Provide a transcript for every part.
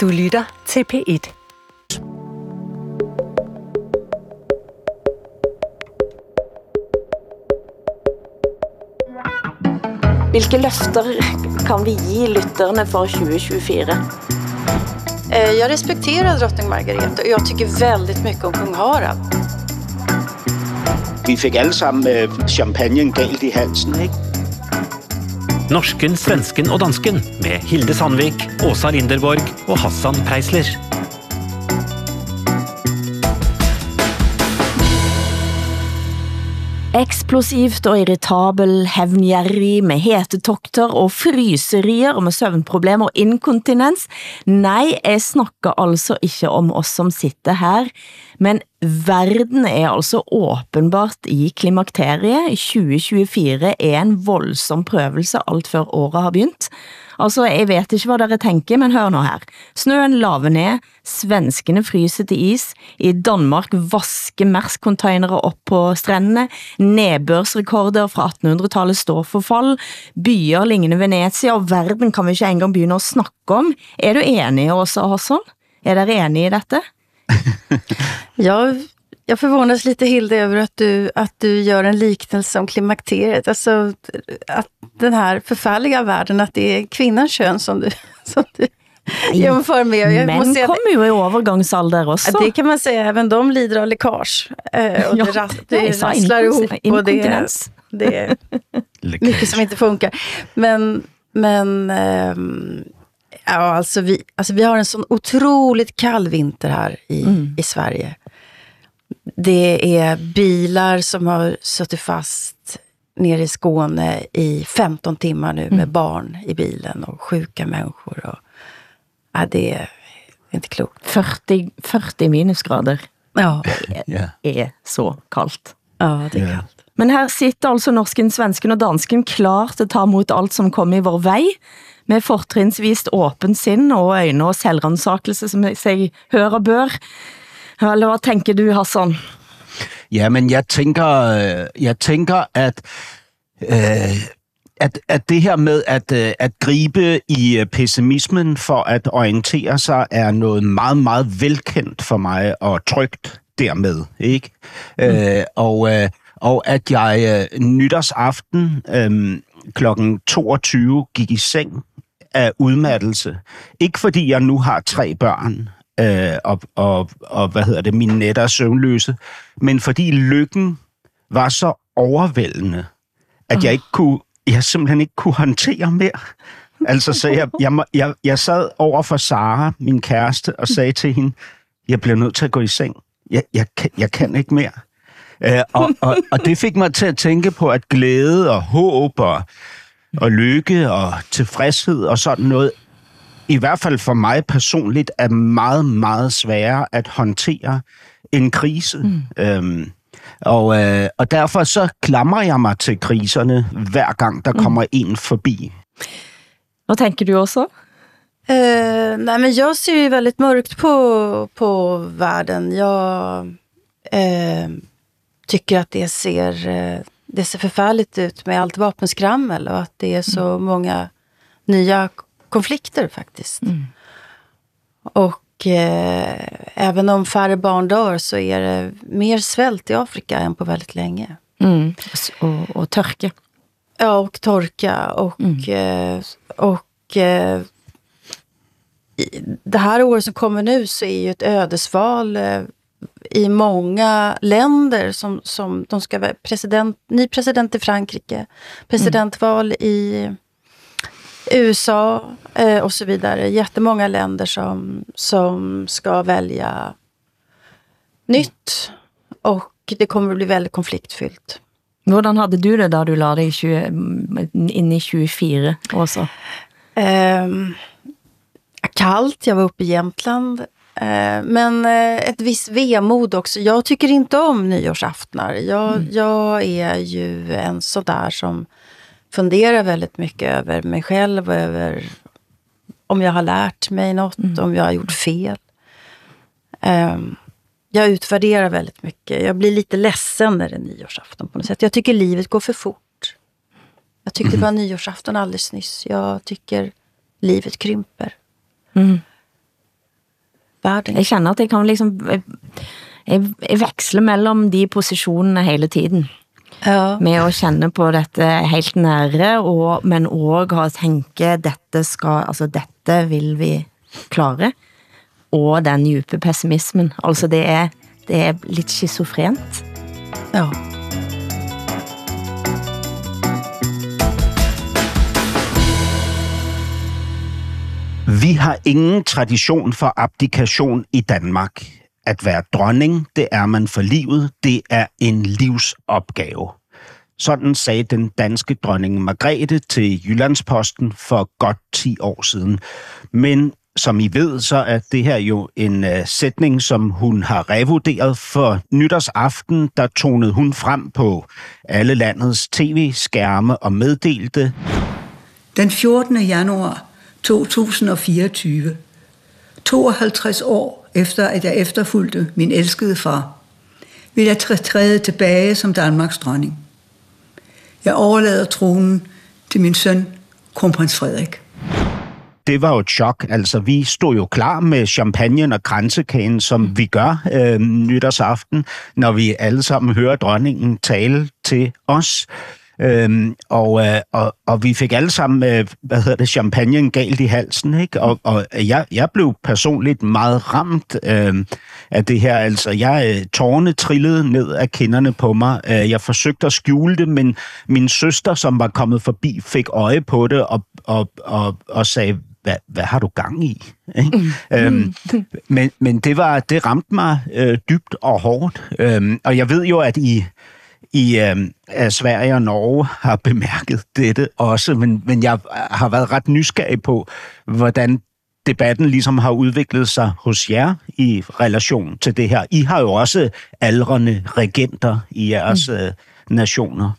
Du lytter til P1. Hvilke løfter kan vi give lytterne for 2024? Eh, Jag respekterar drottning Margareta och jag tycker väldigt mycket om kung Harald. Vi fik alle sammen øh, champagnen galt i halsen, ikke? Norsken, svensken og dansken med Hilde Sandvik, Åsa Linderborg og Hassan Preisler. Eksplosivt og irritabel, hevngjerrig med hetetokter og fryserier og med søvnproblemer og inkontinens. Nej, jeg snakker altså ikke om oss som sitter her, men verden er altså åbenbart i klimakteriet. 2024 er en voldsom prøvelse alt før året har begyndt. Altså, jeg vet ikke, hvad dere tænker, men hør nå her. Snøen laver ned, svenskene fryser til is, i Danmark vasker Mærsk-containere op på strandene, nedbørsrekorder fra 1800-tallet står for fall, byer lignende Venezia, og verden kan vi ikke engang begynde at snakke om. Er du enig, Åsa Hassan? Er dere enige i dette? Jag, jag förvånas lite Hilde över att du, att du gör en liknelse om klimakteriet. Alltså att den här förfärliga världen, att det är kvinnans kön som du, som du jämför med. Jag Men måste säga kommer jo i overgangsalder også. Ja, det kan man säga, även de lider av läckage. Eh, och Ja, det, ras, det så rasslar ihop och det, inkontinens. det är mycket som inte funkar. Men, men ehm, ja, alltså, vi, alltså vi har en sån otroligt kall vinter här i, i Sverige. Det är bilar som har suttit fast nere i Skåne i 15 timmar nu med barn i bilen och sjuka människor. Och, ja, det är inte klokt. 40, 40 minusgrader Ja, Ja. er så kaldt. ja det är kallt. Men her sitter altså norsken, svensken og dansken klar til at ta imod alt som kommer i vår vej, med fortrinsvist åbent sind og øjne og selvrensakelse, som sig hører bør. Eller hvad tænker du, Hassan? Ja, men jeg tænker, øh, jeg tænker at, øh, at, at det her med at, øh, at gribe i øh, pessimismen for at orientere sig, er noget meget, meget velkendt for mig og trygt dermed. Ikke? Mm. Øh, og, øh, og at jeg øh, nytårsaften øh, klokken 22 gik i seng af udmattelse. Ikke fordi jeg nu har tre børn, øh, og, og, og hvad hedder det, mine nætter er søvnløse, men fordi lykken var så overvældende, at jeg ikke kunne, jeg simpelthen ikke kunne håndtere mere. Altså, så jeg, jeg, jeg, jeg sad over for Sara, min kæreste, og sagde til hende, jeg bliver nødt til at gå i seng. Jeg, jeg, kan, jeg kan ikke mere. Øh, og, og, og det fik mig til at tænke på, at glæde og håb og, og lykke og tilfredshed og sådan noget, i hvert fald for mig personligt, er meget, meget sværere at håndtere en krise. Mm. Øhm, og, øh, og derfor så klamrer jeg mig til kriserne, hver gang der kommer en forbi. Hvad tænker du også? Eh, nej, men jag ser ju väldigt mörkt på, på världen. Jag eh, tycker att det ser, eh, det ser förfärligt ut med allt vapenskrammel och att det är så många nya k- konflikter faktiskt. Och eh, även om färre barn dör så är det mer svält i Afrika än på väldigt länge. Mm. Og, og tørke. Ja, och torka och, eh, och eh, det här året som kommer nu så är ju ett ödesval eh, i många länder som, som de ska vara president, ny president i Frankrike, presidentval i USA eh, och så vidare. Jättemånga länder som, som ska välja nytt och det kommer att bli väldigt konfliktfyllt. Hvordan havde du det, da du la dig i 20, ind i 24 også? Ehm, kallt, jag var uppe i Jämtland. Eh, men eh, ett visst vemod också. Jag tycker inte om nyårsaftnar. Jag, jag är ju en sådär som funderar väldigt mycket över mig själv och över om jag har lärt mig något, om jag har gjort fel. Ehm, jag utvärderar väldigt mycket. Jag blir lite ledsen när det är nyårsafton på något sätt. Jag tycker livet går för fort. Jag tyckte det var nyårsafton alldeles nyss. Jag tycker livet krymper. Mm. världen. Jeg känner att jeg kan liksom, jeg, jeg, jeg veksler mellem de positionerne hele tiden. Ja. med at kende på dette helt nære, og, men også ha tænke, dette, skal, altså, dette vil vi klare, og den djupe pessimismen. Altså det er, det er lidt schizofrent. ja. Vi har ingen tradition for abdikation i Danmark. At være dronning, det er man for livet. Det er en livsopgave. Sådan sagde den danske dronning Margrethe til Jyllandsposten for godt 10 år siden. Men som I ved, så er det her jo en uh, sætning, som hun har revurderet for nytårsaften. Der tonede hun frem på alle landets tv-skærme og meddelte, Den 14. januar 2024, 52 år efter at jeg efterfulgte min elskede far, vil jeg træde tilbage som Danmarks dronning. Jeg overlader tronen til min søn, kronprins Frederik. det var jo et chok. Altså, vi stod jo klar med champagne og kransekagen, som vi gør øh, nytårsaften, når vi alle sammen hører dronningen tale til os. Øhm, og, øh, og, og vi fik alle sammen, øh, hvad hedder det, champagne galt i halsen, ikke? Og, og jeg, jeg blev personligt meget ramt øh, af det her. Altså, jeg øh, tårne trillede ned af kinderne på mig. Øh, jeg forsøgte at skjule det, men min søster, som var kommet forbi, fik øje på det og, og, og, og sagde, hvad, hvad har du gang i? Ikke? Mm. Øhm, men, men det var det ramte mig øh, dybt og hårdt. Øhm, og jeg ved jo, at I i øh, Sverige og Norge har bemærket dette også, men, men jeg har været ret nysgerrig på, hvordan debatten ligesom har udviklet sig hos jer i relation til det her. I har jo også aldrende regenter i jeres mm. øh, nationer.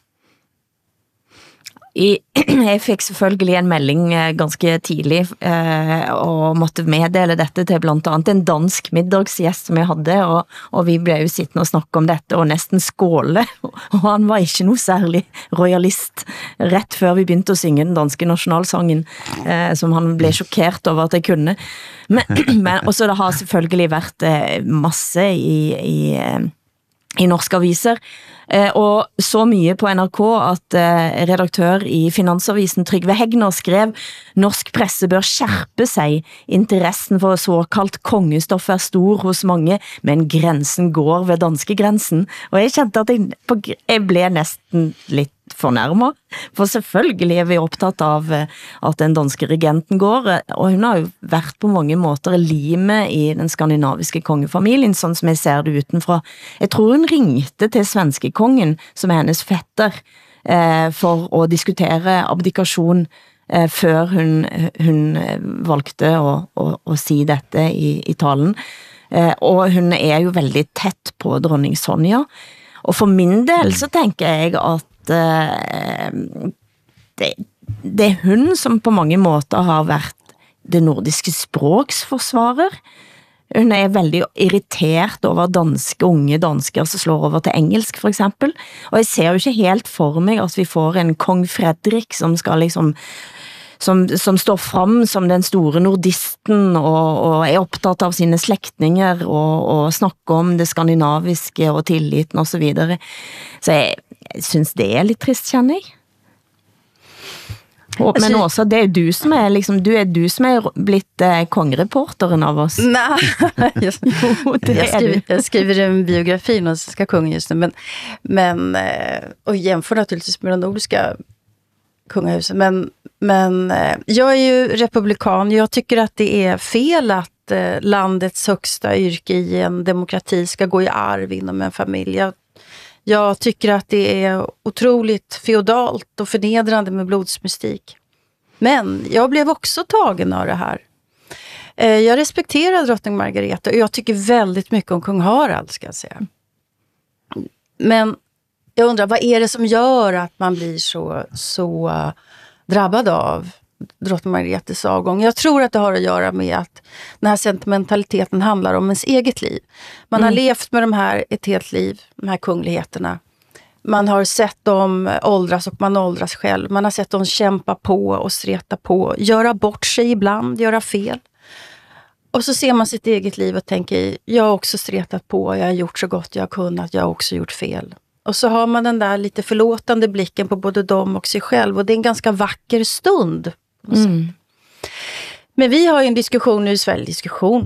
I, jeg fik selvfølgelig en melding eh, ganske tidlig eh, og måtte meddele dette til blandt andet en dansk middagsgæst som jeg havde, og, og vi blev jo sittende og snakke om dette og næsten skåle, og han var ikke noget særlig royalist ret før vi begyndte at synge den danske nationalsangen, eh, som han blev chokeret over at jeg kunne. Men, men også det har selvfølgelig været eh, masse i, i, eh, i norske aviser, eh, og så mye på NRK at eh, redaktør i Finansavisen Trygve Hegner skrev Norsk presse bør skærpe sig. Interessen for såkaldt kongestoff er stor hos mange, men grænsen går ved danske grænsen. Og jeg kjente at jeg, på, jeg blev næsten lidt fornærmet, for selvfølgelig er vi optaget av eh, at den danske regenten går, eh, og hun har jo været på mange måter lime i den skandinaviske kongefamilien, sådan som jeg ser det utenfra. Jeg tror hun ringte til svenske kongen, som er hendes fætter, eh, for at diskutere abdikation, eh, før hun, hun valgte at, at, at sige dette i, i talen. Og hun er jo veldig tæt på dronning Sonja. Og for min del så tænker jeg at eh, det, det er hun som på mange måter har været det nordiske språksforsvarer. Hun er veldig irriteret over danske, unge danskere som slår over til engelsk for eksempel. Og jeg ser jo ikke helt for mig at vi får en kong Fredrik som skal liksom som, som står frem som den store nordisten og, og er optaget av sine slægtninger og, og snakker om det skandinaviske og tilliten og så videre. Så jeg, jeg synes det er lidt trist, kender jeg. Og, men også, det er du som er, liksom, du er du som er blitt eh, kongereporteren av oss. Nej, jag, Jo, det jag, er skriver, jag skriver en biografi om den svenska kungen just nu. Men, men, och jämför naturligtvis med de nordiska kungahuset. Men, men eh, jag är ju republikan. Jag tycker att det är fel att eh, landets högsta yrke i en demokrati ska gå i arv inom en familj. Jag, jag tycker att det är otroligt feodalt och förnedrande med blodsmystik. Men jag blev också tagen av det här. Eh, Jag respekterar drottning Margareta och jag tycker väldigt mycket om kung Harald, ska jag säga. Men jag undrar, vad är det som gör att man blir så, så eh, drabbad av drottning Margaretas avgång? Jag tror att det har att göra med att den här sentimentaliteten handlar om ens eget liv. Man har levt med de här ett helt liv, de här kungligheterna. Man har sett dem åldras och man åldras själv. Man har sett dem kämpa på och streta på, göra bort sig ibland, göra fel. och så ser man sitt eget liv och tänker, jag har också stretat på, jag har gjort så gott jag har kunnat, jag har också gjort fel. Och så har man den där lite förlåtande blicken på både dem och sig själv och det är en ganska vacker stund. Mm. Men vi har ju en diskussion nu i Sverige, diskussion,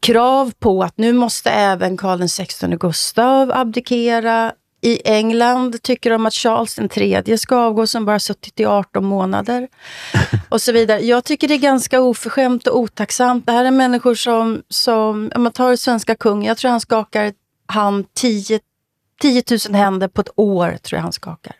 krav på att nu måste även Karl XVI Gustav abdikera. I England tycker de att Charles III ska avgå som bara suttit i 18 månader. Och så vidare. Jag tycker det är ganska oförskämt och otacksamt. Det här är människor som, som om man tar svenska kungen, jag tror han skakar hand 10, 10 000 händer på ett år, tror jag han skakar.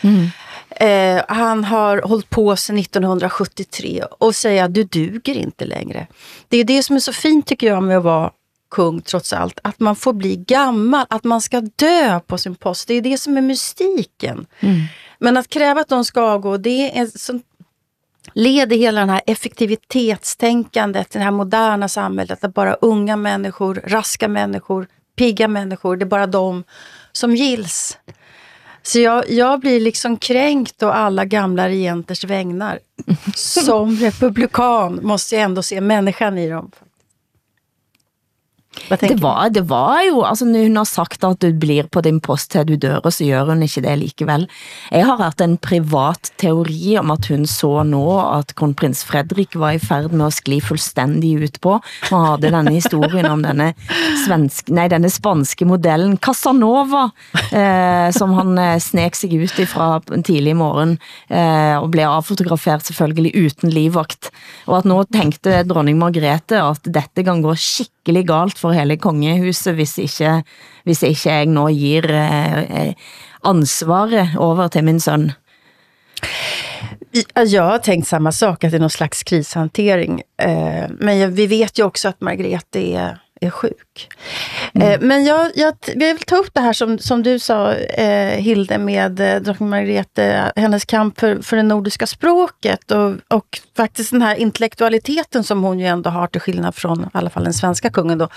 Mm. Eh, han har hållit på sedan 1973 och säger att du duger inte längre. Det är det som är så fint tycker jag med att vara kung trots allt, att man får bli gammal, att man ska dö på sin post. Det är det som är mystiken. Mm. Men att kräva att de ska avgå, det är så, leder hela det här effektivitetstänkandet, det här moderna samhället, att bara unga människor, raska människor, pigga människor, det är bara de som gills. Så jag, jag blir liksom kränkt och alla gamla regenters vägnar. Som republikan måste jag ändå se människan i dem. Det var, det var jo, altså når hun har sagt at du blir på din post til du dør, og så gør hun ikke det likevel. Jeg har haft en privat teori om at hun så nå at kronprins Fredrik var i færd med at skli fuldstændig ut på. Man havde denne historien om denne, svensk, nej, denne spanske modellen Casanova, eh, som han eh, snek sig ut ifra en tidlig morgen, eh, og blev avfotograferet selvfølgelig uten livvagt. Og at nå tænkte dronning Margrethe at dette kan gå skikkelig galt for hele kongehuset, hvis ikke, hvis ikke jeg nå gir eh, ansvaret over til min søn. Altså, Jag har tänkt samma sak, att det är någon slags krishantering. Eh, men vi vet ju också att Margrethe är, är sjuk. Mm. Eh, men jag, jag, jag vill ta upp det här som, som du sa, Hilde, med drottning Margrethe, hennes kamp för, för det nordiska språket och, och faktiskt den här intellektualiteten som hon ju ändå har, till skillnad från i alla fall den svenska kungen. Då.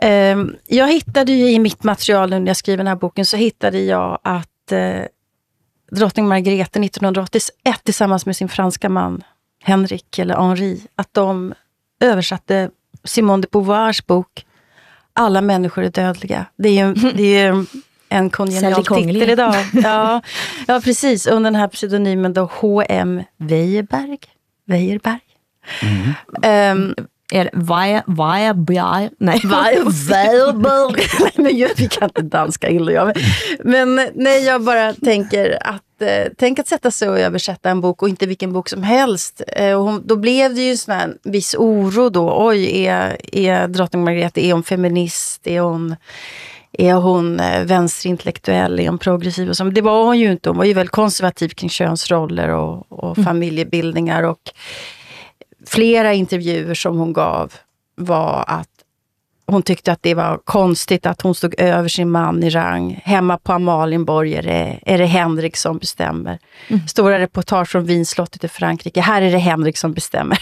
Ehm, jag hittade ju i mitt material när jag skrev den här boken, så hittade jag att eh, drottning Margrethe 1981 tillsammans med sin franska man Henrik, eller Henri, att de översatte Simone de Beauvoirs bok Alla människor är dödliga. Det är ju, det är ju en kongenial titel idag. Ja, ja, precis. Under den här pseudonymen då H.M. Weierberg. Weierberg. Mm. Um, är det via, via, nej, Weierberg. nej, men just, vi kan inte danska, Hilde jag. Men, nej, jag bara tänker att eh, tänk att sätta sig och översätta en bok och inte vilken bok som helst. Eh, och hon, då blev det ju sån här viss oro då. Oj, är, är drottning Margrethe, är hon feminist? Är hon, är hon eh, vänsterintellektuell? Är hon progressiv? Och så. Men det var hon ju inte. Hon var ju väldigt konservativ kring könsroller och, och mm. familjebildningar. Och, flera intervjuer som hon gav var att hon tyckte att det var konstigt att hon stod över sin man i rang. Hemma på Amalienborg är det, är det Henrik som bestämmer. Mm. Stora reportage från Vinslottet i Frankrike. Här är det Henrik som bestämmer.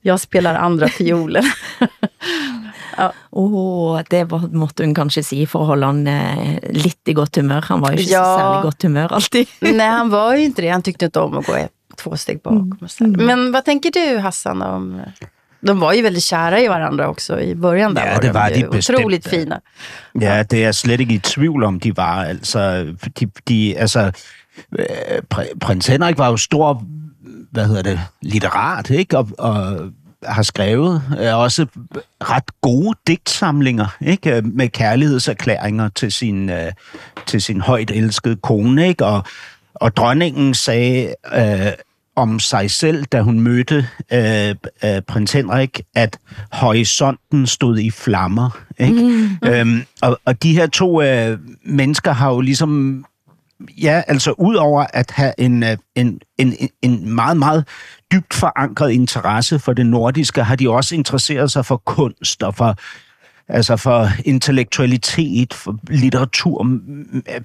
Jag spelar andra fiolen. ja. oh, det var, måtte hun kanskje si for at holde han eh, lidt i godt humør. Han var ju ikke ja. så særlig godt humør alltid. Nej, han var ju inte det. Han tyckte inte om att gå två steg bakom. Mm. Men vad tänker du Hassan om... De var ju väldigt kära i varandra också i början. Där ja, det var de, de otroligt fina. Ja, det är slet ikke i tvivl om, de var. Altså, de, de, altså, prins Henrik var jo stor, hvad hedder det, litterat, ikke? Og, og har skrevet øh, også ret gode digtsamlinger, ikke? Med kærlighedserklæringer til sin, øh, til sin højt elskede kone, ikke? Og, og dronningen sagde, øh, om sig selv, da hun mødte øh, øh, prins Henrik, at horisonten stod i flammer. Ikke? Mm. Øhm, og, og de her to øh, mennesker har jo ligesom, ja, altså ud over at have en, øh, en, en, en meget, meget dybt forankret interesse for det nordiske, har de også interesseret sig for kunst og for altså for intellektualitet, for litteratur,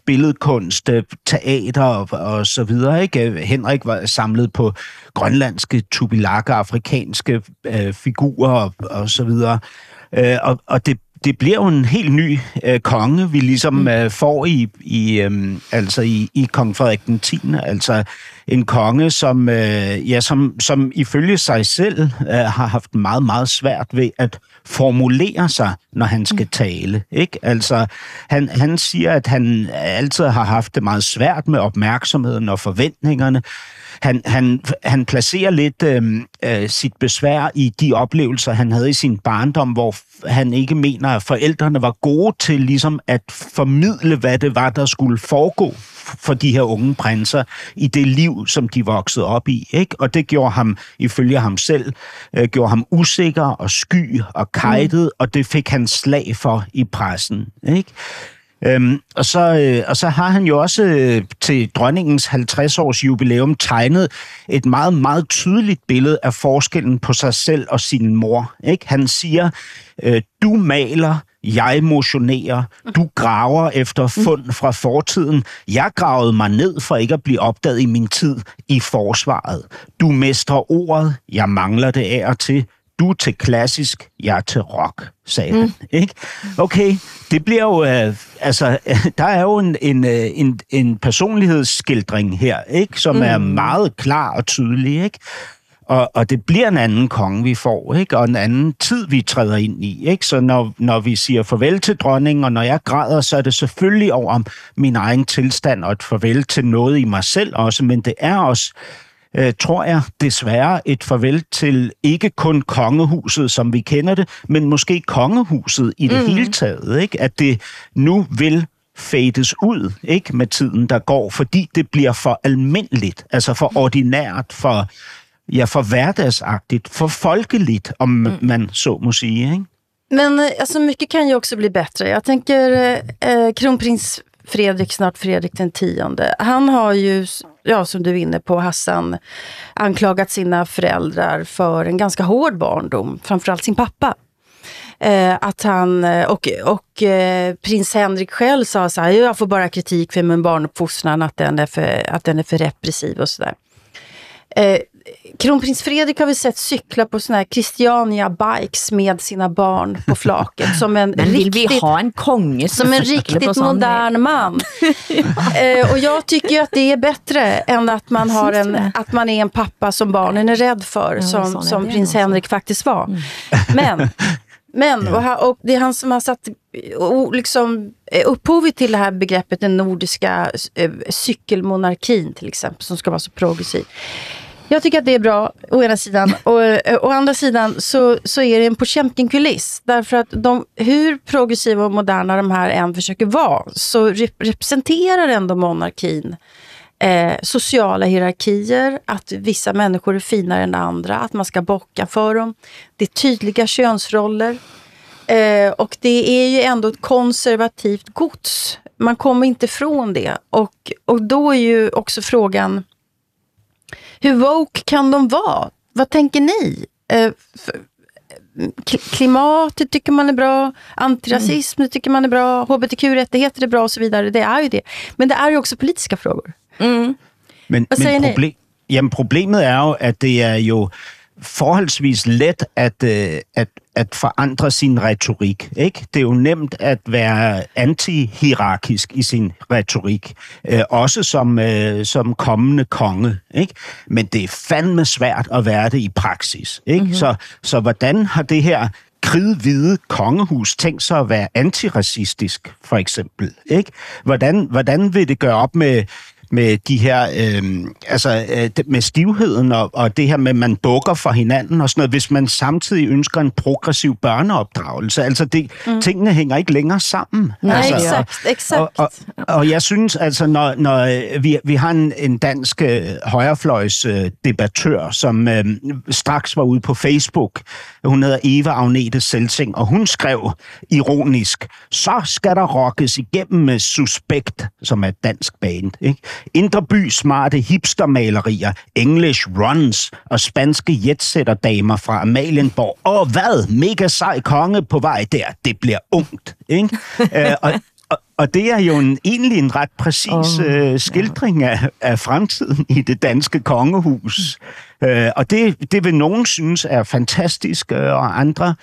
billedkunst, øh, teater og, og så videre. Ikke? Henrik var samlet på grønlandske, tubilakker, afrikanske øh, figurer og, og så videre. Øh, og, og det det bliver jo en helt ny øh, konge, vi ligesom mm. øh, får i, i, øh, altså i, i kong Frederik den 10. Altså en konge, som, øh, ja, som, som ifølge sig selv øh, har haft meget, meget svært ved at formulere sig, når han skal mm. tale. Ikke? Altså, han, han siger, at han altid har haft det meget svært med opmærksomheden og forventningerne. Han, han, han placerer lidt øh, øh, sit besvær i de oplevelser, han havde i sin barndom, hvor han ikke mener, at forældrene var gode til ligesom at formidle, hvad det var, der skulle foregå for de her unge prinser i det liv, som de voksede op i. Ikke? Og det gjorde ham, ifølge ham selv, øh, gjorde ham usikker og sky og kajtet, mm. og det fik han slag for i pressen. Ikke? Øhm, og, så, øh, og så har han jo også øh, til dronningens 50-års jubilæum tegnet et meget, meget tydeligt billede af forskellen på sig selv og sin mor. Ikke? Han siger, øh, du maler, jeg motionerer, du graver efter fund fra fortiden. Jeg gravede mig ned for ikke at blive opdaget i min tid i forsvaret. Du mestrer ordet, jeg mangler det af og til du er til klassisk, jeg er til rock, sagde mm. han. Ikke? Okay, det bliver jo, øh, altså, der er jo en, en, øh, en, en personlighedsskildring her, ikke? som mm. er meget klar og tydelig, ikke? Og, og det bliver en anden konge, vi får, ikke? og en anden tid, vi træder ind i. Ikke? Så når, når vi siger farvel til dronningen, og når jeg græder, så er det selvfølgelig over min egen tilstand, og et farvel til noget i mig selv også, men det er også øh, tror jeg desværre et farvel til ikke kun kongehuset, som vi kender det, men måske kongehuset i det mm. hele taget. Ikke? At det nu vil fades ud ikke med tiden, der går, fordi det bliver for almindeligt, altså for ordinært, for, ja, for hverdagsagtigt, for folkeligt, om mm. man så må sige. Ikke? Men eh, alltså, mycket kan ju också bli bättre. Jag tänker eh, kronprins Fredrik, snart Fredrik den tionde. Han har ju, ja, som du är inne på Hassan, anklagat sina föräldrar för en ganska hård barndom, framförallt sin pappa. Eh, att han, och, och eh, prins Henrik själv sa så här, jag får bara kritik för min barnuppfostran, att den är för, att den är för repressiv och sådär. Eh, kronprins Fredrik har vi sett cykla på såna här Christiania-bikes med sina barn på flaket. Som en Men vill riktigt, vi ha en konge som en riktigt modern man. eh, och jag tycker att det är bättre än att man, har en, att man är en pappa som barnen är rädd för, ja, som, som prins Henrik faktiskt var. Mm. Men men, och, han, och, det är han som har satt och liksom, upphovet till det här begreppet den nordiska eh, cykelmonarkin till exempel, som ska vara så progressiv. Jag tycker att det är bra, å ena sidan. Och eh, å andra sidan så, så är det en Potemkin-kuliss. Därför att de, hur progressiva och moderna de här än försöker vara, så rep representerar ändå monarkin eh, sociala hierarkier, att vissa människor är finare än andra, att man ska bocka för dem. Det är tydliga könsroller. Eh, och det är ju ändå ett konservativt gods. Man kommer inte ifrån det. Och, och då är ju också frågan, hur woke kan de vara? Vad tänker ni? Eh, klimatet tycker man är bra, antirasism mm. tycker man är bra, hbtq-rättigheter är bra och så vidare. Det är ju det. Men det är ju också politiska frågor. Mm. Men, men proble- jamen, problemet er jo, at det er jo forholdsvis let at, øh, at, at forandre sin retorik. Ikke? Det er jo nemt at være antihierarkisk i sin retorik, øh, også som, øh, som kommende konge. Ikke? Men det er fandme svært at være det i praksis. Ikke? Mm-hmm. Så, så hvordan har det her kridhvide kongehus tænkt sig at være antiracistisk, for eksempel? Ikke? Hvordan, hvordan vil det gøre op med med de her, øh, altså øh, med stivheden og, og det her med, at man bukker for hinanden og sådan noget, hvis man samtidig ønsker en progressiv børneopdragelse. Altså, det, mm. tingene hænger ikke længere sammen. Nej, altså, exakt, exakt. Og, og, og, og jeg synes, altså, når, når øh, vi, vi har en, en dansk øh, højrefløjs øh, debattør, som øh, straks var ude på Facebook, hun hedder Eva Agnete Selsing, og hun skrev ironisk, så skal der rockes igennem med Suspekt, som er et dansk band. Ikke? Indre by smarte hipstermalerier, English runs og spanske jetsætterdamer fra Amalienborg. Og hvad? Mega sej konge på vej der. Det bliver ungt. Ikke? uh, og, og, og det er jo en, egentlig en ret præcis oh, uh, skildring ja. af, af fremtiden i det danske kongehus. Uh, og det, det vil nogen synes er fantastisk, uh, og andre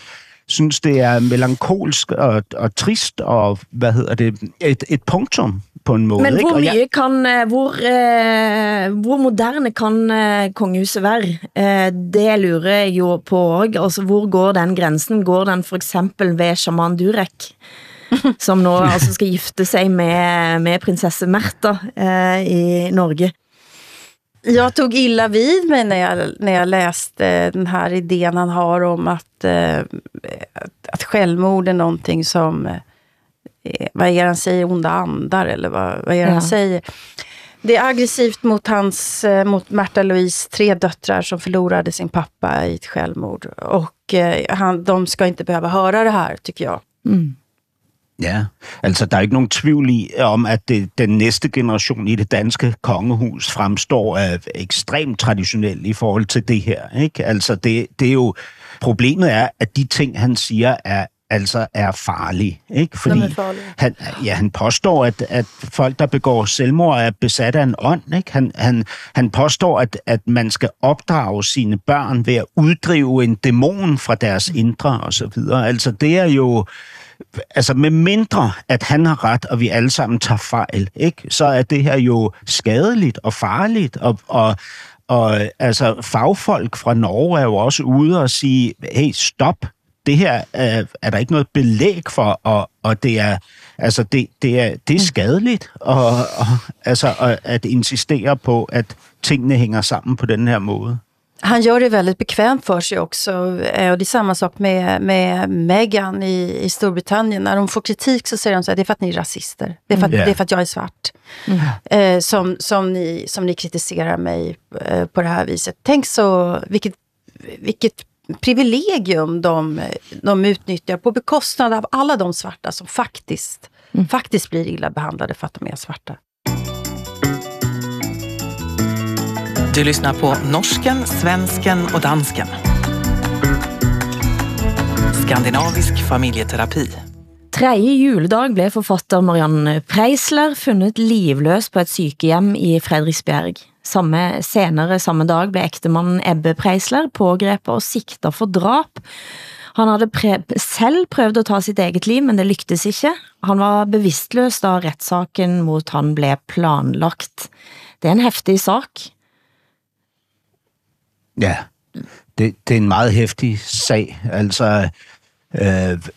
synes, det er melankolsk og, og trist, og hvad hedder det, et, et punktum på en måde. Men ikke? hvor Og mye kan, eh, hvor, eh, hvor moderne kan eh, kongehuset være? Eh, det lurer jeg jo på også. Altså, hvor går den grænsen? Går den for eksempel ved Shaman Durek? som nu altså skal gifte sig med, med prinsesse Märtha eh, i Norge. Jag tog illa vid mig när jag, när jag läste den här idén han har om att, eh, att, att självmord är någonting som, eh, vad är det han säger, onda andar eller vad, vad är det Ja. han säger? Det är aggressivt mot hans, eh, mot Märta Louise tre döttrar som förlorade sin pappa i ett självmord. Och eh, han, de ska inte behöva höra det här, tycker jag. Mm. Ja, altså der er ikke nogen tvivl i, om, at det, den næste generation i det danske kongehus fremstår af ekstremt traditionel i forhold til det her. Ikke? Altså det, det er jo, problemet er, at de ting, han siger, er altså er farlige. Ikke? Fordi er farlige. Han, ja, han påstår, at, at folk, der begår selvmord, er besat af en ånd. Ikke? Han, han, han påstår, at, at man skal opdrage sine børn ved at uddrive en dæmon fra deres indre og så videre. Altså det er jo altså med mindre, at han har ret, og vi alle sammen tager fejl, ikke? så er det her jo skadeligt og farligt, og, og, og altså, fagfolk fra Norge er jo også ude og sige, hey, stop, det her er, er der ikke noget belæg for, og, og det er altså det, det er det er skadeligt og, og altså at, at insistere på at tingene hænger sammen på den her måde. Han gör det väldigt bekvämt för sig också. Och det är samma sak med, med Meghan i, i Storbritannien. När de får kritik så säger de så här, det är för att ni är rasister. Det är för att, Mm. det är för att jag är svart. Eh, som, som, ni, som ni kritiserar mig eh, på det här viset. Tänk så, vilket, vilket privilegium de, de utnyttjar på bekostnad av alla de svarta som faktiskt, faktiskt blir illa behandlade för att de är svarta. Du lyssnar på norsken, svensken och dansken. Skandinavisk familjeterapi. Tredje juledag blev forfatter Marianne Preisler fundet livløs på et sykehjem i Frederiksberg. Samme, senere samme dag blev ægtemannen Ebbe Preisler pågrebet og sigtet for drap. Han havde pre selv prøvet at ta sitt eget liv, men det lyktes ikke. Han var bevidstløs da retssaken mot han blev planlagt. Det er en hæftig sak. Ja, det, det er en meget hæftig sag. Altså, øh,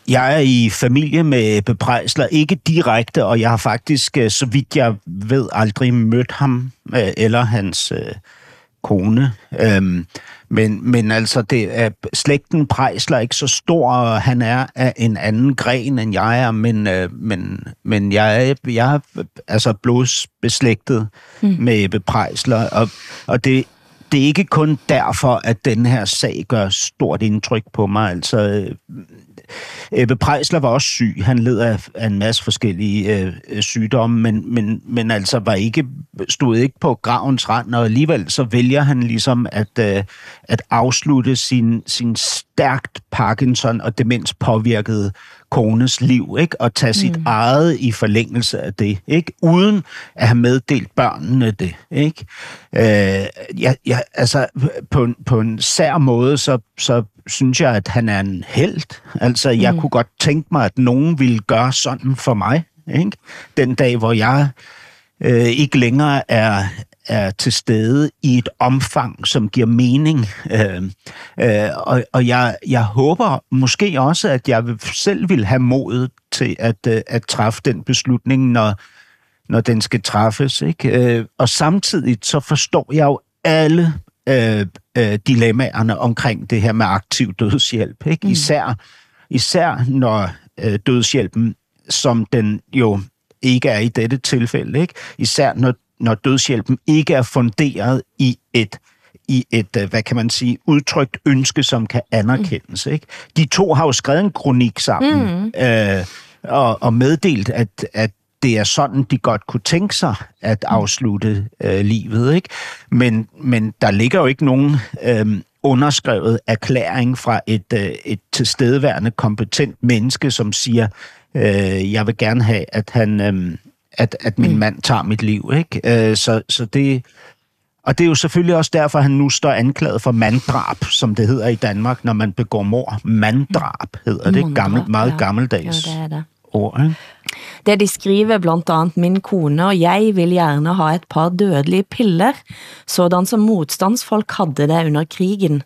jeg er i familie med Ebbe Preisler, ikke direkte, og jeg har faktisk, øh, så vidt jeg ved, aldrig mødt ham øh, eller hans øh, kone. Øhm, men, men altså, det er, slægten Preisler er ikke så stor, og han er af en anden gren, end jeg er, men, øh, men, men jeg, er, jeg er altså blodsbeslægtet mm. med Ebbe Preisler, og, og det, det er ikke kun derfor, at den her sag gør stort indtryk på mig. Altså, øh, Ebbe Preisler var også syg. Han led af, af en masse forskellige øh, sygdomme, men, men, men altså var ikke, stod ikke på gravens rand, og alligevel så vælger han ligesom at, øh, at afslutte sin, sin stærkt Parkinson og demens påvirkede kones liv, ikke? og tage sit mm. eget i forlængelse af det, ikke? uden at have meddelt børnene det. Ikke? Øh, ja, ja, altså, på, på en sær måde, så, så synes jeg, at han er en held. Altså, jeg mm. kunne godt tænke mig, at nogen ville gøre sådan for mig. Ikke? Den dag, hvor jeg øh, ikke længere er, er til stede i et omfang, som giver mening. Øh, øh, og og jeg, jeg håber måske også, at jeg selv vil have modet til at, øh, at træffe den beslutning, når, når den skal træffes. Ikke? Øh, og samtidig så forstår jeg jo alle øh, øh, dilemmaerne omkring det her med aktiv dødshjælp. Ikke? Især, især når øh, dødshjælpen, som den jo ikke er i dette tilfælde, ikke? især når, når dødshjælpen ikke er funderet i et i et, øh, hvad kan man sige, udtrykt ønske, som kan anerkendes. Ikke? De to har jo skrevet en kronik sammen, mm. øh, og, og meddelt, at, at det er sådan, de godt kunne tænke sig at afslutte øh, livet. Ikke? Men, men der ligger jo ikke nogen øh, underskrevet erklæring fra et, øh, et tilstedeværende, kompetent menneske, som siger, øh, jeg vil gerne have, at han... Øh, at, at min mand tager mit liv. Ikke? Øh, så, så det, Og det er jo selvfølgelig også derfor, han nu står anklaget for manddrab, som det hedder i Danmark, når man begår mor. Manddrab hedder det. Gammel, meget ja. gammeldags Ja, det er det. ord. Ikke? Det de skriver blandt andet, min kone og jeg vil gerne ha et par dødelige piller, sådan som modstandsfolk havde det under krigen.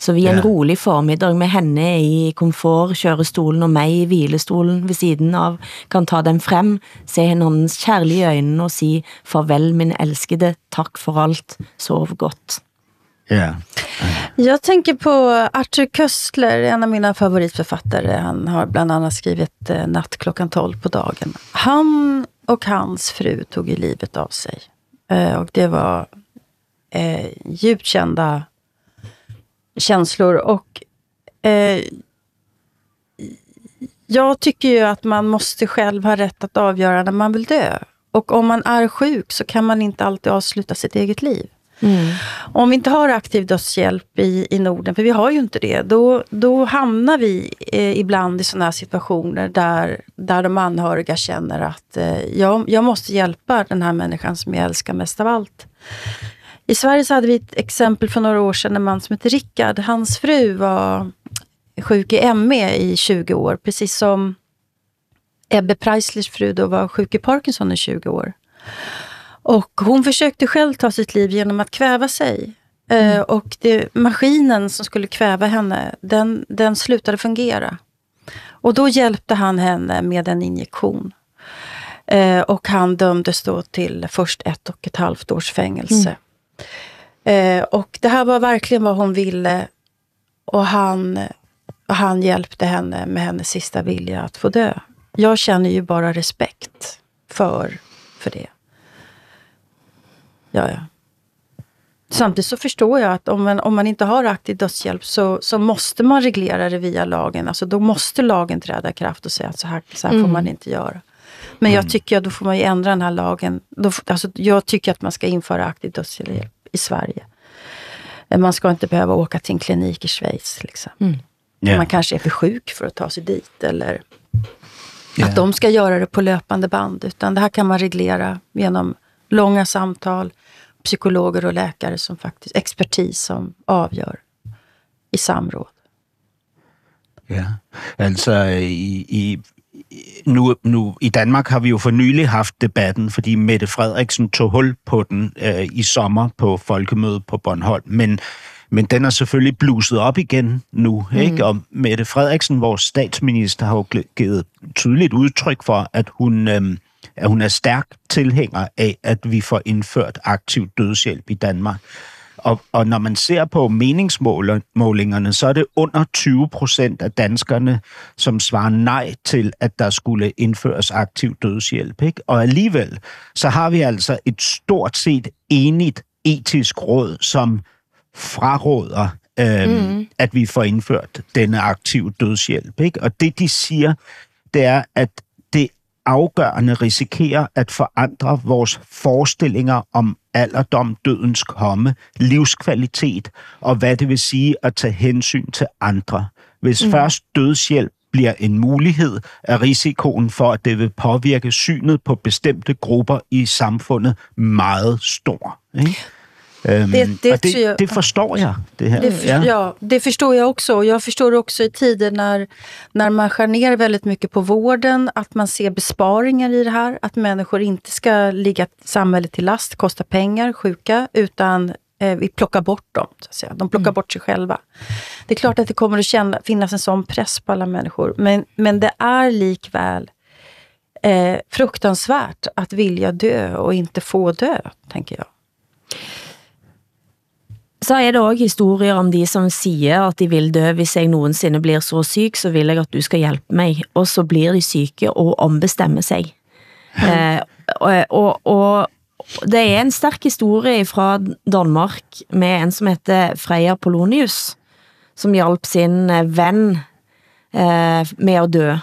Så vi en Ja. rolig formiddag med henne i komfort, kjørestolen og mig i hvilestolen ved siden av, kan ta dem frem, se hinandens kærlige øjne og sige, farvel min elskede, tak for alt, sov godt. Ja. Jag tänker på eh, Arthur Köstler, en av mina favoritförfattare. Han har bland annat skrivit eh, Natt klockan 12 på dagen. Han och hans fru tog i livet av sig. Eh, och det var eh, djupt kända känslor. Och eh, jag tycker ju att man måste själv ha rätt att avgöra när man vill dö. Och om man är sjuk så kan man inte alltid avsluta sitt eget liv. Mm. Om vi inte har aktiv dödshjälp i, i Norden, för vi har ju inte det, då, då hamnar vi eh, ibland i sådana här situationer där, där de anhöriga känner att eh, jag, jag måste hjälpa den här människan som jag älskar mest av allt. I Sverige så hade vi ett exempel för några år sedan, en man som heter Rickard. Hans fru var sjuk i ME i 20 år, precis som Ebbe Preislers fru då var sjuk i Parkinson i 20 år. Och hon försökte själv ta sitt liv genom att kväva sig. Eh, och det, maskinen som skulle kväva henne, den, den slutade fungera. Och då hjälpte han henne med en injektion. Eh, och han dömdes då till först ett och ett halvt års fängelse. Eh, och det här var verkligen vad hon ville. Och han, och han hjälpte henne med hennes sista vilja att få dö. Jag känner ju bara respekt för, för det. Ja, ja. Samtidigt så förstår jag att om man, om man inte har aktiv dödshjälp så, så måste man reglera det via lagen. Alltså då måste lagen träda i kraft och säga att så här, så här får man inte göra. Men jag tycker att då får man ju ändra den här lagen. Då, alltså, jag tycker att man ska införa aktiv dödshjälp i Sverige. Eh, Man ska inte behöva åka till en klinik i Schweiz. Liksom. Ja. Man kanske är för sjuk för att ta sig dit. Eller Ja. att de ska göra det på löpande band. Utan det här kan man reglera genom långa samtal, psykologer och läkare som faktiskt, expertis som avgör i samråd. Ja, altså i, i, nu, nu i Danmark har vi jo for nylig haft debatten, fordi Mette Frederiksen tog hul på den øh, i sommer på folkemødet på Bornholm, men, men den er selvfølgelig bluset op igen nu, mm. ikke? Og Mette Frederiksen, vores statsminister, har jo givet tydeligt udtryk for, at hun, øh, at hun er stærk tilhænger af, at vi får indført aktiv dødshjælp i Danmark. Og, og når man ser på meningsmålingerne, så er det under 20 procent af danskerne, som svarer nej til, at der skulle indføres aktiv dødshjælp. Ikke? Og alligevel, så har vi altså et stort set enigt etisk råd, som fraråder, øhm, mm. at vi får indført denne aktiv dødshjælp. Ikke? Og det, de siger, det er, at det afgørende risikerer at forandre vores forestillinger om alderdom, dødens komme, livskvalitet og hvad det vil sige at tage hensyn til andre. Hvis mm. først dødshjælp bliver en mulighed, er risikoen for, at det vil påvirke synet på bestemte grupper i samfundet meget stor. Ikke? Øhm, Det- det tror jeg- det, det forstår jeg, det her. Det, för, ja. det förstår jag också. Jag förstår också i tider när, när man skär ner väldigt mycket på vården, att man ser besparingar i det här. Att människor inte ska ligga samhället till last, kosta pengar, sjuka, utan eh, vi plockar bort dem. Så att säga. De plockar bort sig själva. Det är klart att det kommer att känna, finnas en sån press på alla människor. Men, men det är likväl eh, fruktansvärt att vilja dö och inte få dö, tänker jag. Så er det også historier om de som siger, at de vil dø, hvis jeg nogensinde bliver så syg, så vil jeg at du skal hjælpe mig. Og så bliver de syge og ombestemmer sig. Eh, og, og, og det er en stærk historie fra Danmark med en som heter Freya Polonius, som hjalp sin eh, ven eh, med at dø.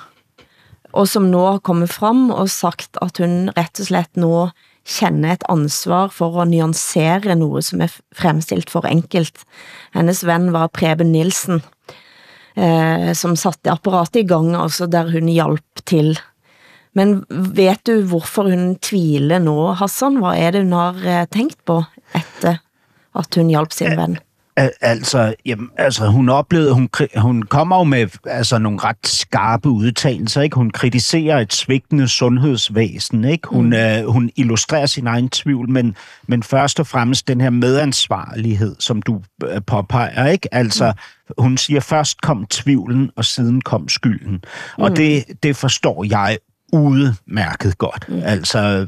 Og som nå har kommet frem og sagt, at hun rett og slett nå känner ett ansvar for at nuancere noget, som er fremstilt for enkelt. Hennes ven var Preben Nielsen, eh, som satte apparatet i gang, altså der hun hjalp til. Men vet du, hvorfor hun tviler nå, Hassan? Hvad er det, hun har eh, tænkt på etter? at hun hjalp sin ven? Altså, jamen, altså hun oplevede, hun, hun kommer jo med altså, nogle ret skarpe udtalelser. Ikke? Hun kritiserer et svigtende sundhedsvæsen. Ikke? Hun, mm. øh, hun illustrerer sin egen tvivl, men, men først og fremmest den her medansvarlighed, som du øh, påpeger. Ikke? Altså, mm. hun siger, først kom tvivlen, og siden kom skylden. Mm. Og det, det forstår jeg udmærket godt. Mm. Altså,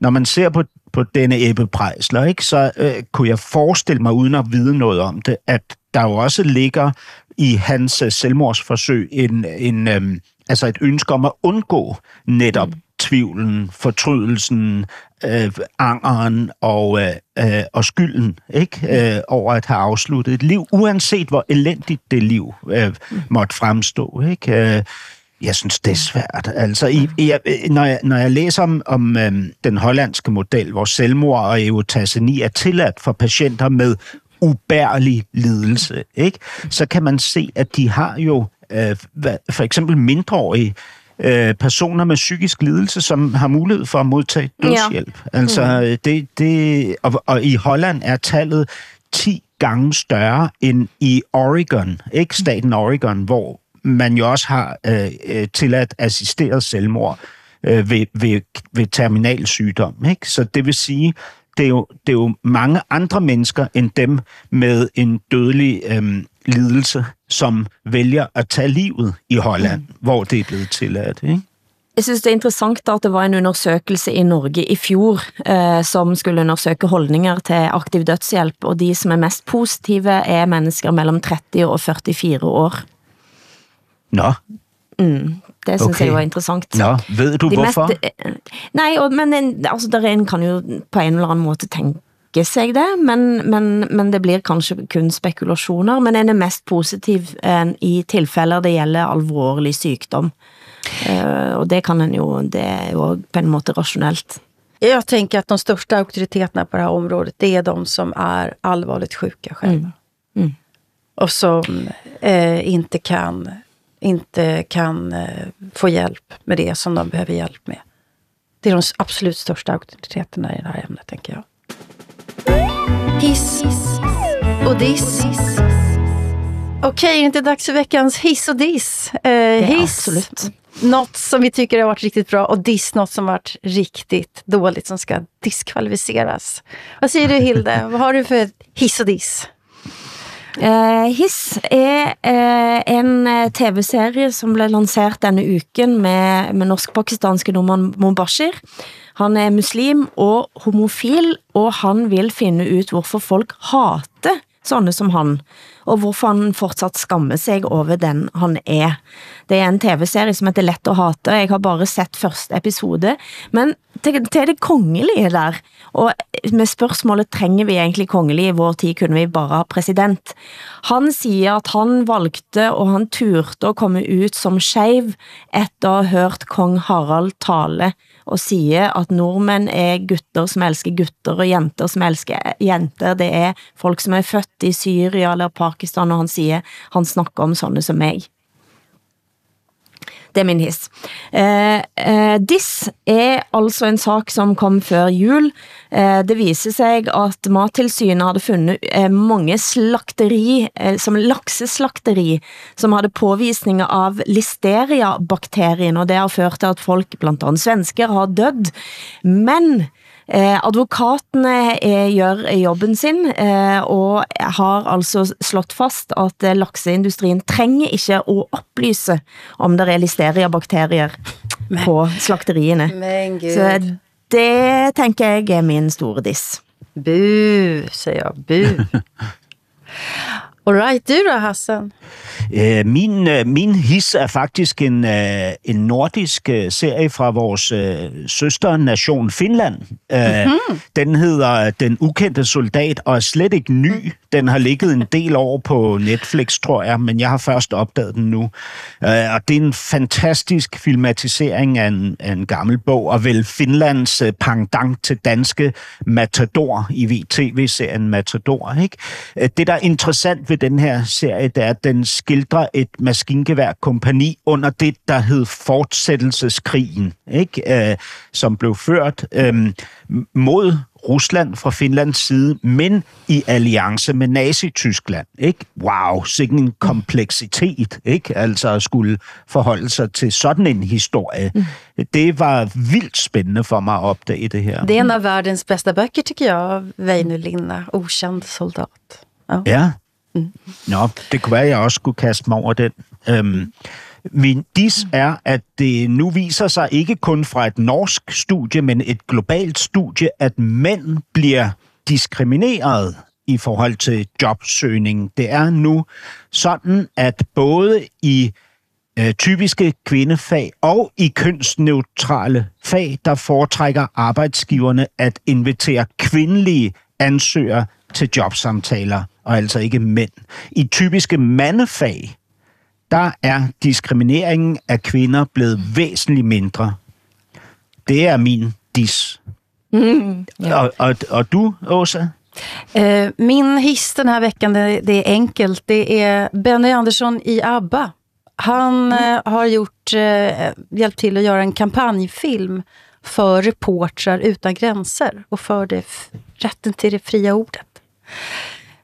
når man ser på på denne Ebbe Prejsler, ikke, så øh, kunne jeg forestille mig, uden at vide noget om det, at der jo også ligger i hans øh, selvmordsforsøg en, en, øh, altså et ønske om at undgå netop mm. tvivlen, fortrydelsen, øh, angeren og, øh, øh, og skylden ikke øh, over at have afsluttet et liv, uanset hvor elendigt det liv øh, mm. måtte fremstå. Ikke? Øh, jeg synes, det er svært. Altså, i, i, når, jeg, når jeg læser om, om øhm, den hollandske model, hvor selvmord og eutaseni er tilladt for patienter med ubærlig lidelse, ikke? så kan man se, at de har jo øh, for eksempel mindreårige øh, personer med psykisk lidelse, som har mulighed for at modtage dødshjælp. Ja. Altså, mm. det, det, og, og i Holland er tallet 10 gange større end i Oregon, ikke staten Oregon, hvor man jo også har øh, øh, tilladt assisteret selvmord øh, ved, ved, ved terminal sygdom. Ikke? Så det vil sige, det er, jo, det er jo mange andre mennesker end dem med en dødelig øh, lidelse, som vælger at tage livet i Holland, mm. hvor det er blevet tilladt. Ikke? Jeg synes det er interessant at det var en undersøgelse i Norge i fjor, eh, som skulle undersøge holdninger til aktiv dødshjælp, og de som er mest positive er mennesker mellem 30 og 44 år. Nå. Mm, det synes okay. jeg var interessant. Nå, ved du De hvorfor? Mest, eh, nej, og, men en, altså, der en kan jo på en eller anden måde tænke sig det, men, men, men det blir kanskje kun spekulationer, men en er mest positiv uh, i tilfælder det gælder alvorlig sygdom. Uh, og det kan en jo, det er jo på en måte rationellt. Jag tänker att de största auktoriteterna på det här området, det är de som är allvarligt sjuka själva. Mm. Mm. Och som eh, inte kan inte kan eh, få hjälp med det som de behöver hjälp med. Det är de absolut största auktoriteterna i det här ämnet, tänker jag. Hiss och diss. Okej, okay, är det inte dags för veckans hiss och diss? Eh, hiss, absolut. något som vi tycker har varit riktigt bra och diss något som varit riktigt dåligt som ska diskvalificeras. Vad säger du Hilde? Vad har du för hiss och diss? Uh, Hiss er uh, en eh, tv-serie som blev lanceret denne uken med, med norsk-pakistanske Noman Mubashir. Han er muslim og homofil, og han vil finde ut hvorfor folk hater sådanne som han og hvorfor han fortsat skammer sig over den han er. Det er en tv-serie som heter Lett at hate, jeg har bare sett første episode, men til, til det kongelige der, og med spørgsmålet, trenger vi egentlig kongelige i vår tid, kunne vi bare ha president. Han siger, at han valgte, og han turte at komme ut som skeiv, efter at have hørt kong Harald tale og siger, at nordmænd er gutter som elsker gutter, og jenter som elsker jenter. Det er folk som er født i Syrien eller Pakistan, og han siger, han snakker om sådanne som mig. Det er min hiss. Eh, eh, DIS er altså en sak som kom før jul. Eh, det viser sig at Mattilsynet havde fundet eh, mange slakteri, eh, som lakseslakteri, som havde påvisninger av listeria-bakterien, og det har ført til at folk, blandt andet svensker, har dødd. Men advokatene eh, gør jobben sin, eh, og har altså slået fast, at eh, lakseindustrien trænger ikke at oplyse, om der er listeria-bakterier på slakterierne. Men Gud. Så det tænker jeg er min store diss. Bu, siger jeg. Bu. Alright, du då Hassan? Øh, min, øh, min his er faktisk en, øh, en nordisk serie fra vores søsternation Finland. Mm-hmm. Den hedder Den ukendte soldat og er slet ikke ny. Den har ligget en del år på Netflix, tror jeg, men jeg har først opdaget den nu. Og det er en fantastisk filmatisering af en, af en gammel bog, og vel Finlands pangdang til danske Matador i VTV-serien Matador. Ikke? Det, der er interessant ved den her serie, det er, at den skildrer et maskingeværkompani under det, der hed fortsættelseskrigen, ikke? Øh, som blev ført øh, mod Rusland fra Finlands side, men i alliance med Nazi-Tyskland. Ikke? Wow, sikken en kompleksitet, ikke? Altså at skulle forholde sig til sådan en historie. Mm. Det var vildt spændende for mig at opdage det her. Det är en av världens bästa böcker tycker jag, Väinö Linna, Okänd soldat. Ja. Ja. Mm. Nå, det kunne være, at jeg også skulle kaste mig over den. Øhm, min dis er, at det nu viser sig ikke kun fra et norsk studie, men et globalt studie, at mænd bliver diskrimineret i forhold til jobsøgning. Det er nu sådan, at både i øh, typiske kvindefag og i kønsneutrale fag, der foretrækker arbejdsgiverne at invitere kvindelige ansøgere til jobsamtaler, og altså ikke mænd. I typiske mandefag, der er diskrimineringen af kvinder blevet væsentligt mindre. Det er min dis. Mm, ja. og, og, og du, Åsa? Eh, Min hiss den här veckan, det, det är enkelt. Det är Benny Andersson i ABBA. Han eh, har gjort, eh, hjälpt till att göra en kampanjfilm för reportrar utan gränser och för det, rätten till det fria ordet.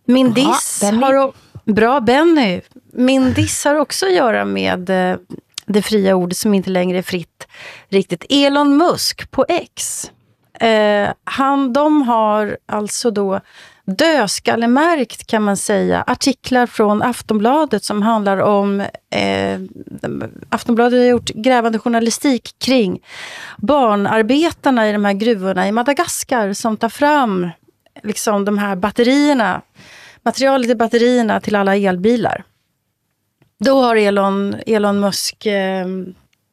Min Bra, diss Benny. har... Bra Benny! Min diss har också att göra med eh, det fria ordet som inte längre är fritt riktigt. Elon Musk på X. Eh, han, de har alltså då dödskallemärkt kan man säga artiklar från Aftonbladet som handlar om eh, Aftonbladet har gjort grävande journalistik kring barnarbetarna i de här gruvorna i Madagaskar som tar fram liksom de här batterierna, materialet i batterierna till alla elbilar. Då har Elon, Elon Musk, eh,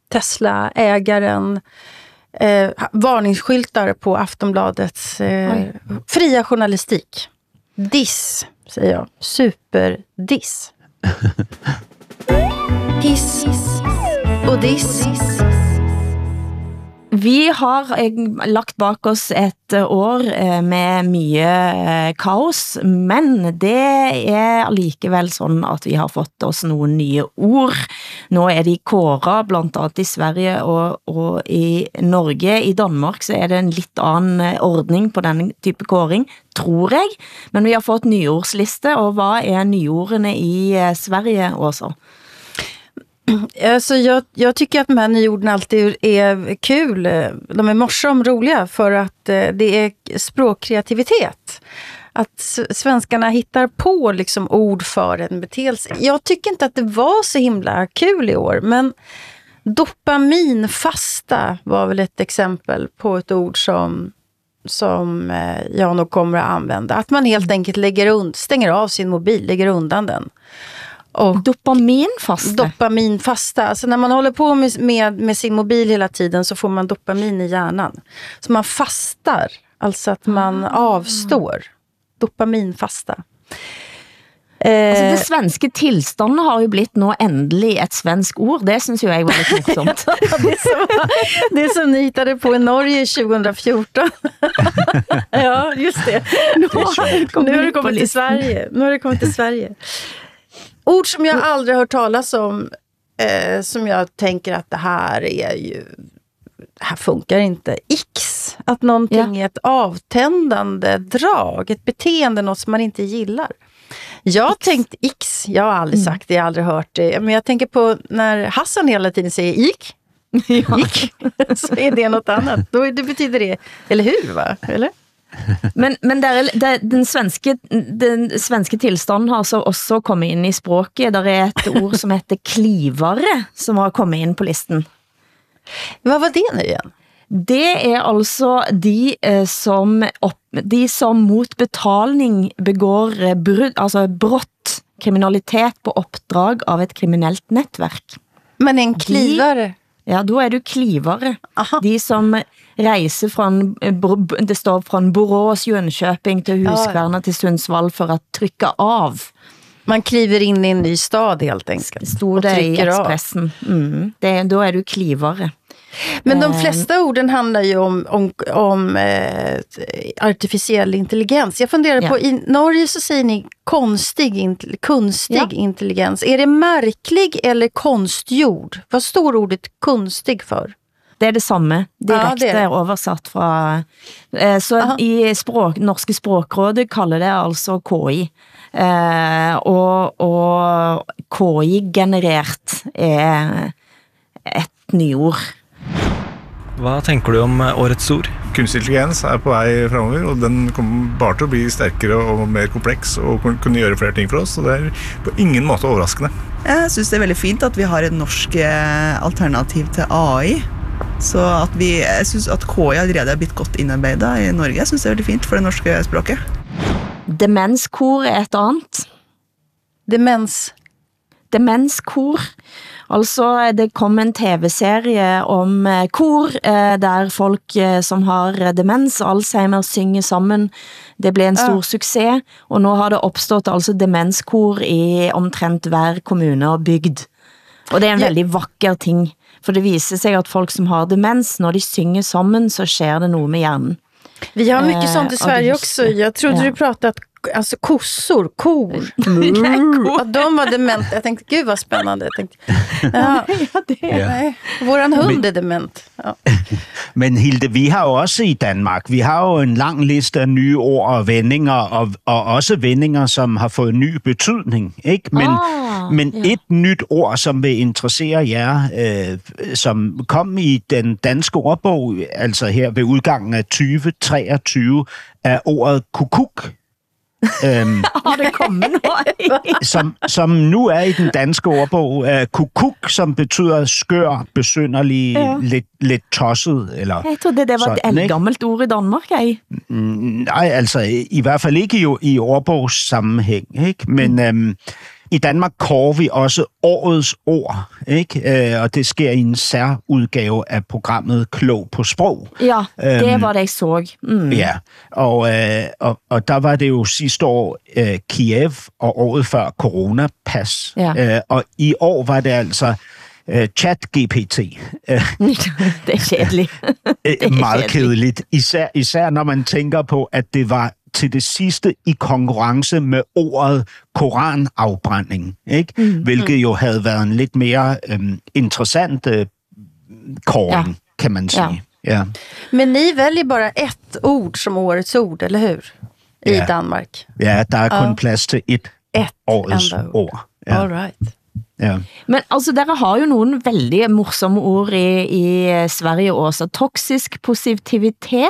Tesla-ägaren, eh, varningsskyltar på Aftonbladets eh, fria journalistik. Diss, säger jag. Superdiss. Hiss och diss. Vi har eh, lagt bak oss et eh, år eh, med mye kaos, men det er allikevel sådan at vi har fått oss nogle nye ord. Nå er de kåret blandt andet i Sverige og, og i Norge. I Danmark så er det en lidt anden ordning på den type kåring, tror jeg. Men vi har fått nyordsliste, og hvad er nyordene i Sverige også? Alltså jag, jag tycker att de här nyorden alltid är kul. De är morsom roliga för att eh, det är språkkreativitet. Att svenskarna hittar på liksom ord för en beteelse. Jag tycker inte att det var så himla kul i år, men dopaminfasta var väl ett exempel på ett ord som, som eh, jag nog kommer att använda. Att man helt enkelt lägger und- stänger av sin mobil, lägger undan den. Och Dopaminfaste. dopaminfasta. Alltså när man håller på med, med, med sin mobil hela tiden så får man dopamin i hjärnan. Så man fastar, alltså att man avstår. Dopaminfasta. Altså, Eh, det svenske tilstanden har jo blitt nå endelig et svensk ord. Det synes jo jeg var lidt morsomt. det, som, det som ni hittade på i Norge 2014. ja, just det. Nu, Kom nu har det till listan. Sverige. Nu har det kommit till Sverige. Ord som jag aldrig hört talas om, eh, som jag tänker att det här är ju det här funkar inte. X, att någonting är ett avtändande drag, ett beteende, något som man inte gillar. Jag har tänkt X, jag har aldrig sagt det, jag har aldrig hört det. Men jag tänker på när Hassan hela tiden säger ik, ik, så är det något annat. Då, det betyder det, eller hur? va? Eller? Men, men der er, der, den, svenske, den svenske tilstanden har så også kommet ind i språket. Der er et ord som heter klivare, som har kommet ind på listen. Vad var det nu igen? Det er altså de, eh, som, op, de som mot betalning begår eh, brud, altså brott kriminalitet på opdrag av et kriminelt netværk. Men en klivare. Ja, då är du klivare. Aha. De som reiser från, eh, det står från Borås, Jönköping till Huskvarna till Sundsvall för att trycka av. Man kliver in i en ny stad helt enkelt. Stod det i av. Expressen. Mm, det, då är du klivare. Men de Ehm. flesta orden handlar ju om, om, om eh, artificiell intelligens. Jag funderar Ja. på, i Norge så säger ni konstig, int- kunstig Ja. intelligens. Är det märklig eller konstgjord? Vad står ordet kunstig för? Det er det samme, direkte det er det. oversatt fra... Eh, så Aha. i språk, Norske Språkrådet kalder det altså KI. Eh, og, og KI-generert er et nyord. Hva tenker du om eh, årets ord? Kunstig intelligens er på vei framover, og den kommer bare til å bli sterkere og mer kompleks og kun- kunne gjøre flere ting for oss. Og det er på ingen måte overraskende. Jeg syns det er veldig fint at vi har et norsk eh, alternativ til AI. Så at vi, jeg syns at KI allerede er blitt godt innarbeida i Norge. Jeg syns det er veldig fint for det norske språket. Demenskor er et annet. Demens. Demenskor. Altså, det kom en tv-serie om eh, kor, eh, der folk eh, som har demens, Alzheimer, synger sammen. Det blev en stor success, og nu har det opstået altså demenskor i omtrent hver kommune og bygd. Og det er en Ja. veldig vakker ting, for det viser sig at folk som har demens, når de synger sammen, så sker det noget med hjernen. Vi har mycket sånt i ja, Sverige också. Jag trodde Ja. du pratade att alltså kossor, kor. Att de var dementa. Jag tänkte, gud vad spännande. Jag tänkte, ja, nej, våran hund är dement. Ja. Men Hilde, vi har jo også i Danmark, vi har jo en lang liste af nye ord og vendinger, og, og også vendinger, som har fået ny betydning. Ikke? Men, Ah, men ja. et nyt ord, som vil interessere jer, øh, som kom i den danske ordbog, altså her ved udgangen af 2023, er ordet kukuk. Øhm, det kommet noget? som, som nu er i den danske ordbog. Uh, kukuk, som betyder skør, besynderlig, Ja. lidt, lidt tosset. Eller, Jeg trodde det var Sådan, et gammelt ord i Danmark, jeg. Nej, altså i, i hvert fald ikke i, i ordbogssammenhæng. Ikke? Men øhm, i Danmark kårer vi også årets ord, ikke? Øh, og det sker i en særudgave af programmet Klog på Sprog. Ja, det Øhm, var det, jeg så. Mm. Ja, og, øh, og, og der var det jo sidste år øh, Kiev, og året før Coronapas. Ja. Øh, og i år var det altså øh, ChatGPT. Øh, det er kedeligt. øh, er meget kedeligt. Især, især når man tænker på, at det var til det sidste i konkurrence med ordet koranafbrænding, ikke? Mm. hvilket jo havde været en lidt mere øhm, interessant øh, kåring, ja. kan man sige. Ja. Ja. Men ni väljer bara ett ord som årets ord, eller hur? I Ja. Danmark. ja, der er kun Ja. plads til et Ett årets ord. ord. Ja. All right. Ja. Men altså, dere har jo nogle veldig morsomme ord i, i Sverige også. Toxisk positivitet.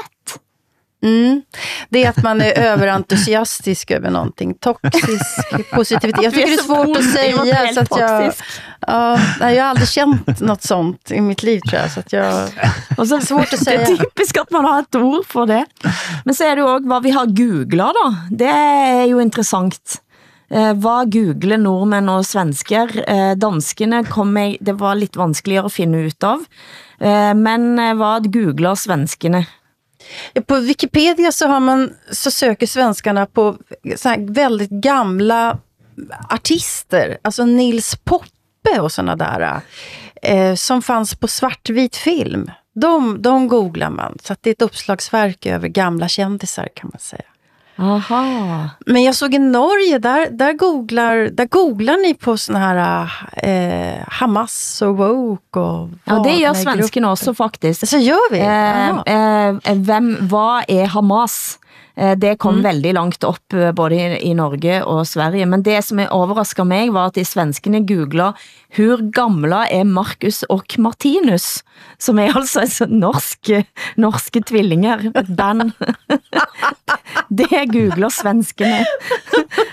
Mm. Det är att man är överentusiastisk över någonting. Toxisk positivitet. Jag är tycker det är svårt att och säga. Så att jag, ja, jag har aldrig känt något sånt i mitt liv tror jag. Så att jag Og så, Svårt at Det er sige. typisk at man har et ord for det. Men så er det jo også, hvad vi har googlet da. Det er jo interessant. Eh, Hvad googler nordmænd og svensker? Eh, Danskene kom jeg, det var lidt vanskeligere at finde ut av. Eh, Men eh, hvad googler svenskene? På Wikipedia så, har man, så söker svenskarna på så här väldigt gamla artister. Alltså Nils Poppe och såna där. Eh, som fanns på svartvit film. De, de googlar man. Så att det är ett uppslagsverk över gamla kändisar kan man säga. Aha. Men jag såg i Norge, där, där, googlar, där googlar ni på såna här eh, Hamas och woke och Ja, det gør Wagnergruppen. svensken også faktisk. Så gör vi? Eh, eh, hvem, hvad er Hamas? Eh, Det kom mm. veldig langt op, eh, både i, Norge og Sverige. Men det som overrasker mig, var at de svenskene googler, hur gamla er Marcus og Martinus? Som er altså altså norske, norske tvillinger, et band. det googler svenskene.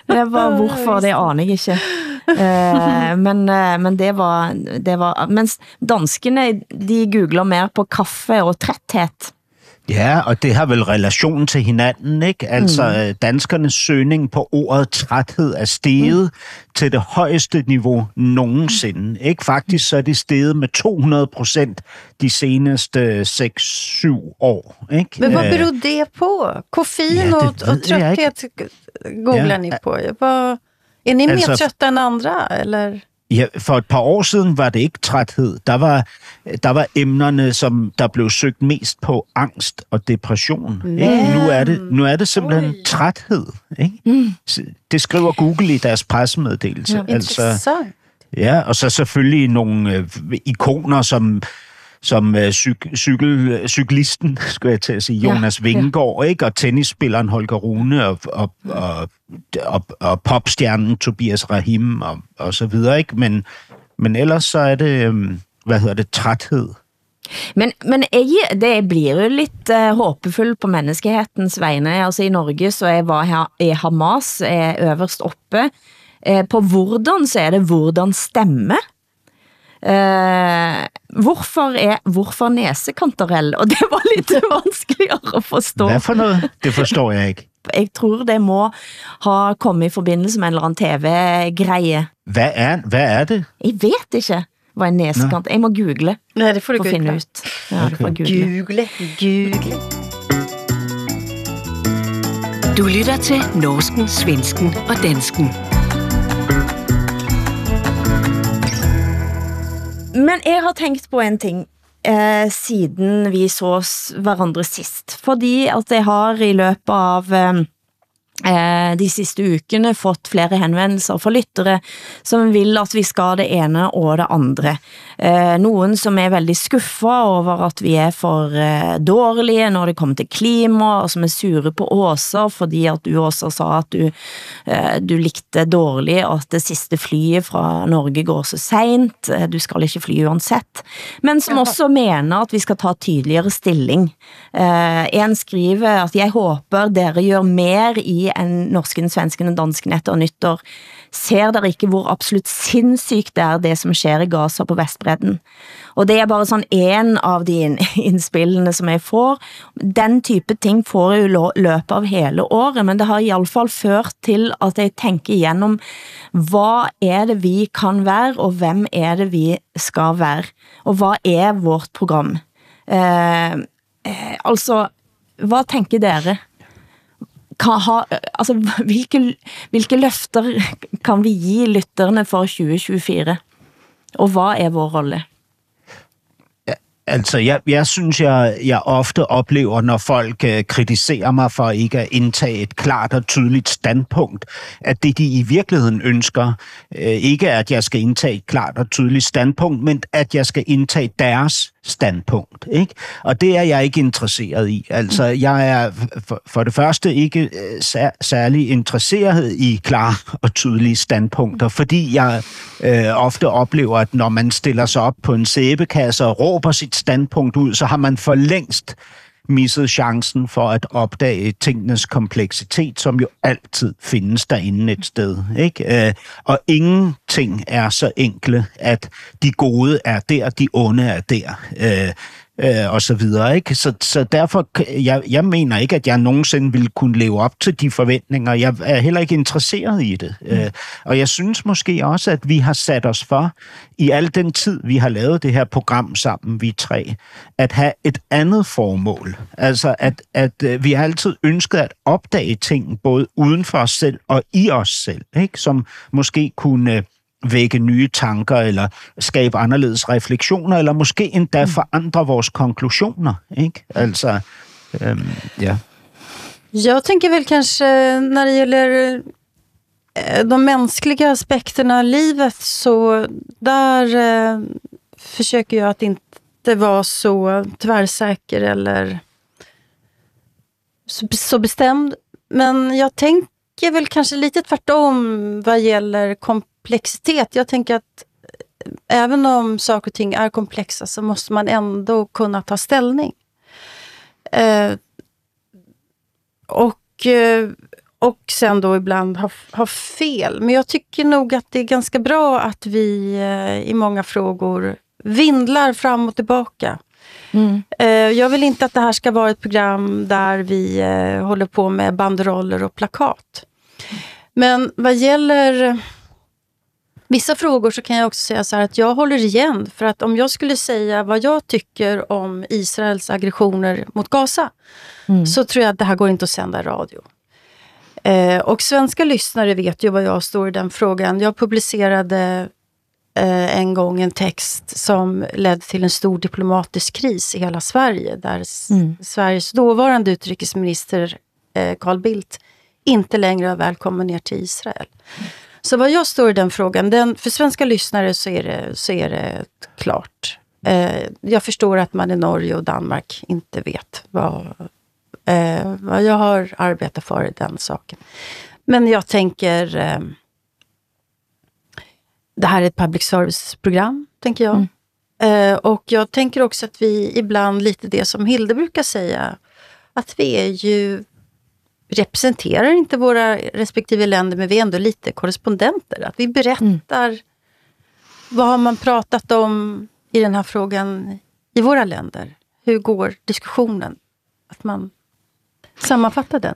Det var hvorfor, det aner jeg ikke. Eh, men, men det var, det var, mens danskene, de googler mer på kaffe og træthed. Ja, og det har vel relation til hinanden, ikke? Altså, mm. danskernes søgning på ordet træthed er steget mm. til det højeste niveau nogensinde, ikke? Faktisk så er det steget med 200 procent de seneste 6-7 år, ikke? Men vad Øh, beror det på? Koffein Ja, det och jag trötthet googlar Ja. ni på. Vad, är ni mer Alltså- trötta än andra? Eller? Ja, for et par år siden var det ikke træthed. Der var, der var emnerne, som der blev søgt mest på angst og depression. Ikke? Nu, er det, nu er det simpelthen Oj. træthed. Ikke? Mm. Det skriver Google i deres pressemeddelelse. Intressant. Ja, og så selvfølgelig nogle øh, ikoner som som øh, cyk, cykel, cyklisten, skulle jeg til at sige, Ja, Jonas ja. Vingegaard, ikke? og tennisspilleren Holger Rune, og, og, og, og, og popstjernen Tobias Rahim, og, og så videre, ikke? Men, men ellers så er det, øhm, hvad hedder det, træthed. Men, men jeg, det bliver jo lidt uh, håpefull på menneskehetens vegne. Altså i Norge så er, var, ha- er Hamas er øverst oppe. Uh, på hvordan så er det hvordan stemme. Uh, hvorfor er hvorfor næsekantarell? Og det var lidt vanskeligere at forstå. Hvad for noget? Det forstår jeg ikke. Jeg tror det må ha kommet i forbindelse med en eller anden tv-greie. Hvad er, hvad er det? Jeg vet ikke, hvad en næsekant Jeg må google Nej, det får du for at finde googla. ut. Ja, får google. Google, google. Du lytter til Norsken, Svensken og Dansken. Men jeg har tænkt på en ting eh, siden vi så hverandre sist. Fordi at jeg har i løbet av eh, de sidste ukene fått flere henvendelser fra lyttere, som vil at vi skal det ene og det andre. Eh, nogen som er veldig skuffa over at vi er for eh, dårlige når det kommer til klima, og som er sure på Åsa, fordi at du også sa at du, eh, du likte dårlig at det siste flyet fra Norge går så sent, eh, du skal ikke fly uansett, men som også mener at vi skal ta tydeligere stilling. Eh, en skriver at jeg håber dere gør mer i en norsken, svensken og dansken etter nyttår. Ser dere ikke hvor absolutt sinnssykt det er det som sker i Gaza på Vestbredden? Og det er bare sånn en av de innspillene som jeg får. Den type ting får jeg jo løpet av hele året, men det har i alle fall ført til at jeg tænker igennem, hvad er det vi kan være, og hvem er det vi skal være? Og hvad er vårt program? Eh, eh, altså, hvad tænker dere? Kan ha, altså, hvilke, hvilke løfter kan vi give lytterne for 2024? Og hvad er vår rolle? Altså, jeg, jeg synes, jeg, jeg ofte oplever, når folk øh, kritiserer mig for ikke at indtage et klart og tydeligt standpunkt, at det, de i virkeligheden ønsker, øh, ikke er, at jeg skal indtage et klart og tydeligt standpunkt, men at jeg skal indtage deres standpunkt. Ikke? Og det er jeg ikke interesseret i. Altså, jeg er for, for det første ikke øh, sær, særlig interesseret i klare og tydelige standpunkter, fordi jeg øh, ofte oplever, at når man stiller sig op på en sæbekasse og råber sit standpunkt ud, så har man for længst misset chancen for at opdage tingenes kompleksitet, som jo altid findes derinde et sted. Ikke? Øh, og ingenting er så enkle, at de gode er der, de onde er der. Øh, Øh, og så videre. Ikke? Så, så derfor, jeg, jeg mener ikke, at jeg nogensinde ville kunne leve op til de forventninger. Jeg er heller ikke interesseret i det. Mm. Øh, og jeg synes måske også, at vi har sat os for, i al den tid, vi har lavet det her program sammen, vi tre, at have et andet formål. Altså, at, at øh, vi har altid ønsket at opdage ting, både uden for os selv og i os selv, ikke? som måske kunne øh, vække nye tanker, eller skabe anderledes refleksioner, eller måske endda forandre vores konklusioner. Ikke? Altså, øhm, ja. Jag tänker väl kanske när det gäller eh, de mänskliga aspekterna av livet så där eh, försöker jag att inte vara så tvärsäker eller så, så bestämd. Men jag tänker väl kanske lite tvärtom vad gäller komplexitet. Jag tänker att eh, även om saker och ting är komplexa så måste man ändå kunna ta ställning. Eh, och, eh, och sen då ibland ha, ha fel. Men jag tycker nog att det är ganska bra att vi eh, i många frågor vindlar fram och tillbaka. Mm. Eh, Jag vill inte att det här ska vara ett program där vi håller på med banderoller och plakat. Men vad gäller vissa frågor så kan jag också säga så här att jag håller igen. För att om jag skulle säga vad jag tycker om Israels aggressioner mot Gaza så tror jag att det här går inte att sända radio. Eh, och svenska lyssnare vet ju vad jag står i den frågan. Jag publicerade eh, en gång en text som ledde till en stor diplomatisk kris i hela Sverige. Där Mm. Sveriges dåvarande utrikesminister eh, Carl Bildt inte längre var välkommen ner till Israel. Så vad jag står i den frågan, den, för svenska lyssnare så är det, så är det klart. Eh, jag förstår att man i Norge och Danmark inte vet vad, eh, vad jag har arbetat för i den saken. Men jag tänker, eh, det här är ett public service-program, tänker jag. Mm. Eh, och jag tänker också att vi ibland, lite det som Hilde brukar säga, att vi är ju representerar inte våra respektive länder, men vi är ändå lite korrespondenter. Att vi berättar vad har man pratat om i den här frågan i våra länder? Hur går diskussionen? Att man sammanfattar den.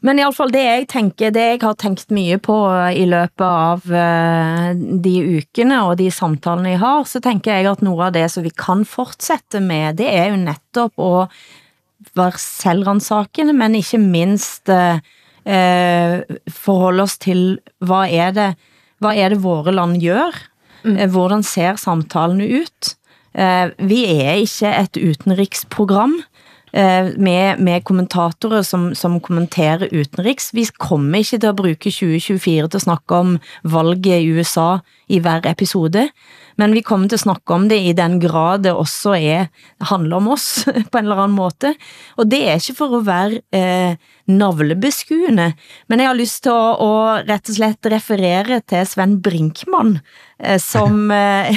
Men i alle fall det jeg tænker, det jeg har tænkt mye på i løbet av eh, de ukene og de samtalene jeg har, så tænker jeg at noget af det, som vi kan fortsætte med, det er jo netop at være selvransakende, men ikke mindst eh, eh, forholde os til, hvad er det, hvad er det våre land gør? Mm. Hvordan ser samtalene ut? Eh, vi er ikke et utenriksprogram eh, med, med kommentatorer som, som kommenterer utenriks. Vi kommer ikke til at bruge 2024 til at snakke om valget i USA i hver episode, men vi kommer til at snakke om det i den grad det også er, handler om oss på en eller anden måte. Og det er ikke for at være eh, navlebeskuende, men jeg har lyst til at, at rett og slett referere til Sven Brinkmann, eh, som eh,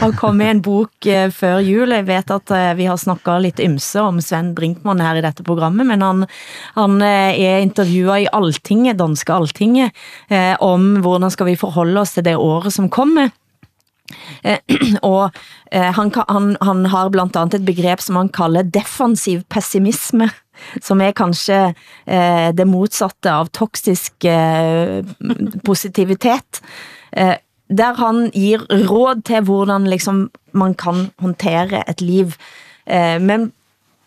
har kommet i en bok eh, før jul. Jeg vet at eh, vi har snakket lidt ymse om Sven Brinkmann her i dette programmet, men han, han eh, er intervjuet i Altinget, danske Altinget, eh, om hvordan skal vi forholde os til det året som kommer. Eh, og eh, han, han, han har blandt andet et begreb, som han kalder defensiv pessimisme, som er kanskje eh, det motsatte av toksisk eh, positivitet. Eh, der han giver råd til, hvordan liksom, man kan håndtere et liv. Eh, men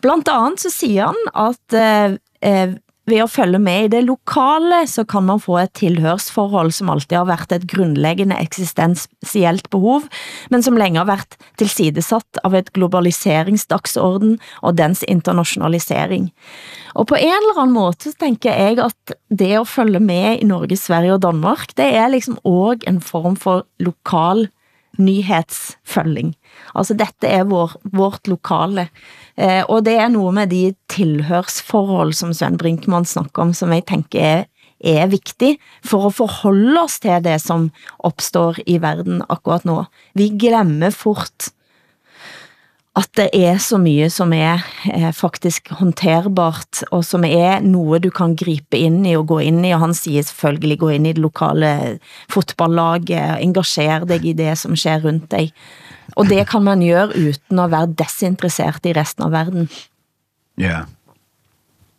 blandt andet så siger han, at eh, eh ved at følge med i det lokale, så kan man få et tilhørsforhold, som alltid har været et grundlæggende eksistensielt behov, men som længe har været tilsidesatt av et globaliseringsdagsorden og dens internationalisering. Og på en eller anden måde, så tænker jeg, at det at følge med i Norge, Sverige og Danmark, det er liksom også en form for lokal nyhedsfølging. Altså dette er vår, vårt lokale. Eh, og det er noget med de tilhørsforhold, som Sven Brinkmann snakker om, som jeg tænker er, er vigtig for at forholde os til det, som opstår i verden akkurat nu. Vi glemmer fort, at det er så mye som er eh, faktisk håndterbart, og som er noget, du kan gripe ind i og gå ind i, og han siger selvfølgelig gå ind i det lokale fotballaget, engagere dig i det, som sker rundt dig. Og det kan man gøre uden at være desinteresseret i resten af verden. Ja.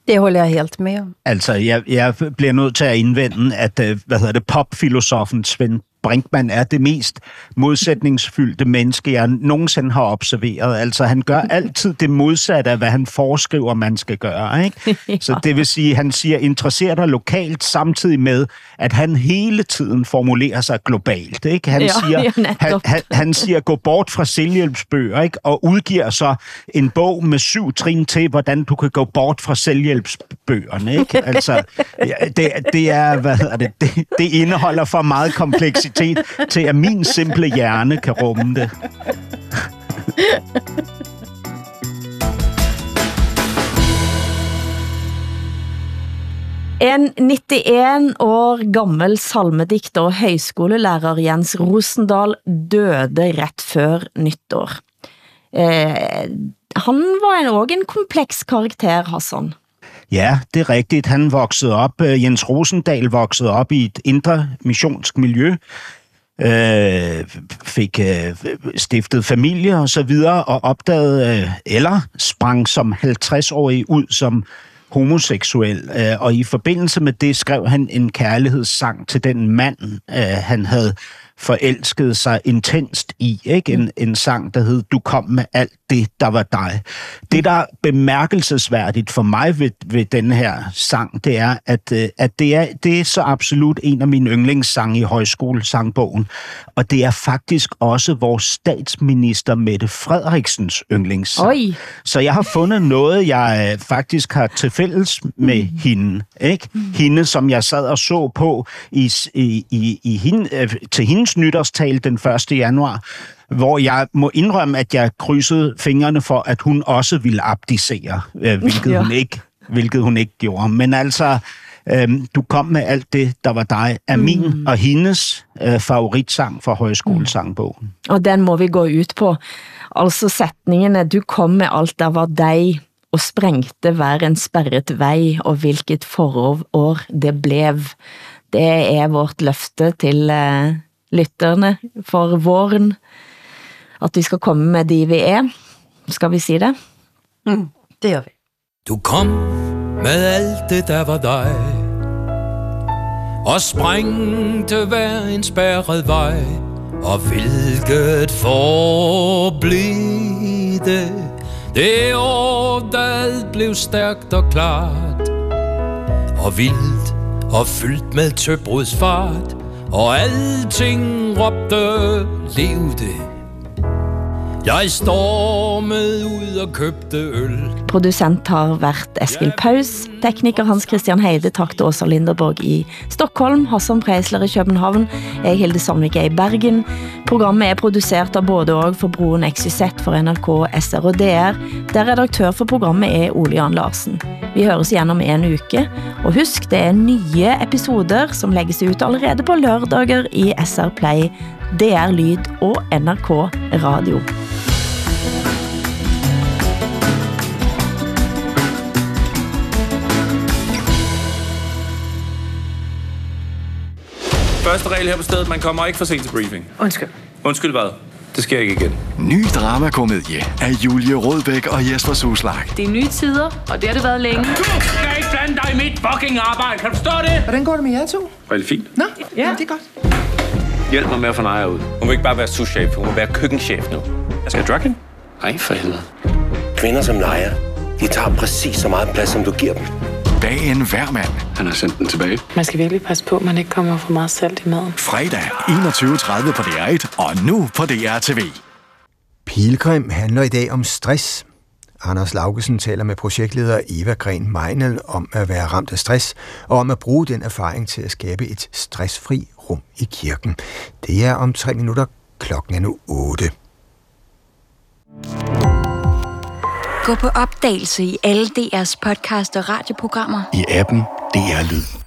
Det håller jeg helt med om. Altså, jeg, jeg bliver nødt til at indvende, at øh, hvad hedder det, popfilosofen Svend Brinkmann er det mest modsætningsfyldte menneske, jeg nogensinde har observeret. Altså, han gør altid det modsatte af, hvad han foreskriver, man skal gøre. Ikke? Så det vil sige, han siger, interesser dig lokalt, samtidig med, at han hele tiden formulerer sig globalt. Ikke? Han, Ja, siger, han, han, han siger, gå bort fra selvhjælpsbøger, ikke? og udgiver så en bog med syv trin til, hvordan du kan gå bort fra selvhjælpsbøgerne. Ikke? Altså, det, det, er, hvad hedder det, det, det indeholder for meget kompleksitet til, at min simple hjerne kan rumme det. En 91 år gammel salmedigter og højskolelærer Jens Rosendal døde ret før nytår. Eh, han var en, også en kompleks karakter, Hassan. Ja, det er rigtigt. Han voksede op, øh, Jens Rosendal voksede op i et indre missionsk miljø, øh, fik øh, stiftet familie og så videre, og opdagede, øh, eller sprang som 50-årig ud som homoseksuel, øh, og i forbindelse med det skrev han en kærlighedssang til den mand, øh, han havde forelsket sig intenst i. Ikke? En, en sang, der hed Du kom med alt det, der var dig. Det, der er bemærkelsesværdigt for mig ved, ved den her sang, det er, at, øh, at det, er, det er så absolut en af mine yndlingssange i højskolesangbogen, og det er faktisk også vores statsminister Mette Frederiksens yndlingssang. Oj. Så jeg har fundet noget, jeg øh, faktisk har til fælles med mm. hende. Ikke? Mm. Hende, som jeg sad og så på i, i, i, i hende, øh, til hendes hendes nytårstal den 1. januar, hvor jeg må indrømme, at jeg krydsede fingrene for, at hun også ville abdicere, øh, hvilket, ja. hun ikke, hvilket hun ikke gjorde. Men altså, øh, du kom med alt det, der var dig, af mm. min og hendes øh, favoritsang fra højskolesangbogen. Og den må vi gå ut på. Altså sætningene, du kom med alt, der var dig, og sprængte hver en spærret vej, og hvilket forår det blev. Det er vårt løfte til uh, lytterne for våren, at vi skal komme med de vi er. Skal vi sige det? Mm, det gør vi. Du kom med alt det, der var dig, og sprængte hver en spærret vej, og hvilket forblev det, det år, da alt blev stærkt og klart, og vildt og fyldt med tøbrudsfart, og alting råbte, levede. Jeg stormede ud og købte øl. Producent har været Eskil Paus, tekniker Hans Christian Heide, takte Åsa Linderborg i Stockholm, Hassan Preisler i København, jeg Hilde Sandvik i Bergen. Programmet er produceret av både og for Broen XYZ for NRK, SR og DR, der redaktør for programmet er Ole Jan Larsen. Vi høres igjen om en uke, og husk, det er nye episoder som lægges ut allerede på lørdager i SR Play, DR Lyd og NRK Radio. Første regel her på stedet, man kommer ikke for sent til briefing. Undskyld. Undskyld hvad? Det sker ikke igen. Ny dramakomedie af Julie Rådbæk og Jesper Suslag. Det er nye tider, og det har det været længe. Du skal ikke blande dig i mit fucking arbejde. Kan du forstå det? Hvordan går det med jer to? Rigtig fint. Nå, ja, det er godt. Hjælp mig med at få Naja ud. Hun vil ikke bare være souschef, hun vil være køkkenchef nu. Jeg skal drug hende? Nej, for helvede. Kvinder som Naja, de tager præcis så meget plads, som du giver dem. Dagen hver mand. Han har sendt den tilbage. Man skal virkelig passe på, at man ikke kommer for meget salt i maden. Fredag 21.30 på DR1 og nu på DR TV. Pilgrim handler i dag om stress. Anders Laugesen taler med projektleder Eva Gren Meinel om at være ramt af stress, og om at bruge den erfaring til at skabe et stressfri rum i kirken. Det er om tre minutter. Klokken er nu 8. Gå på opdagelse i alle DR's podcast og radioprogrammer. I appen DR Lyd.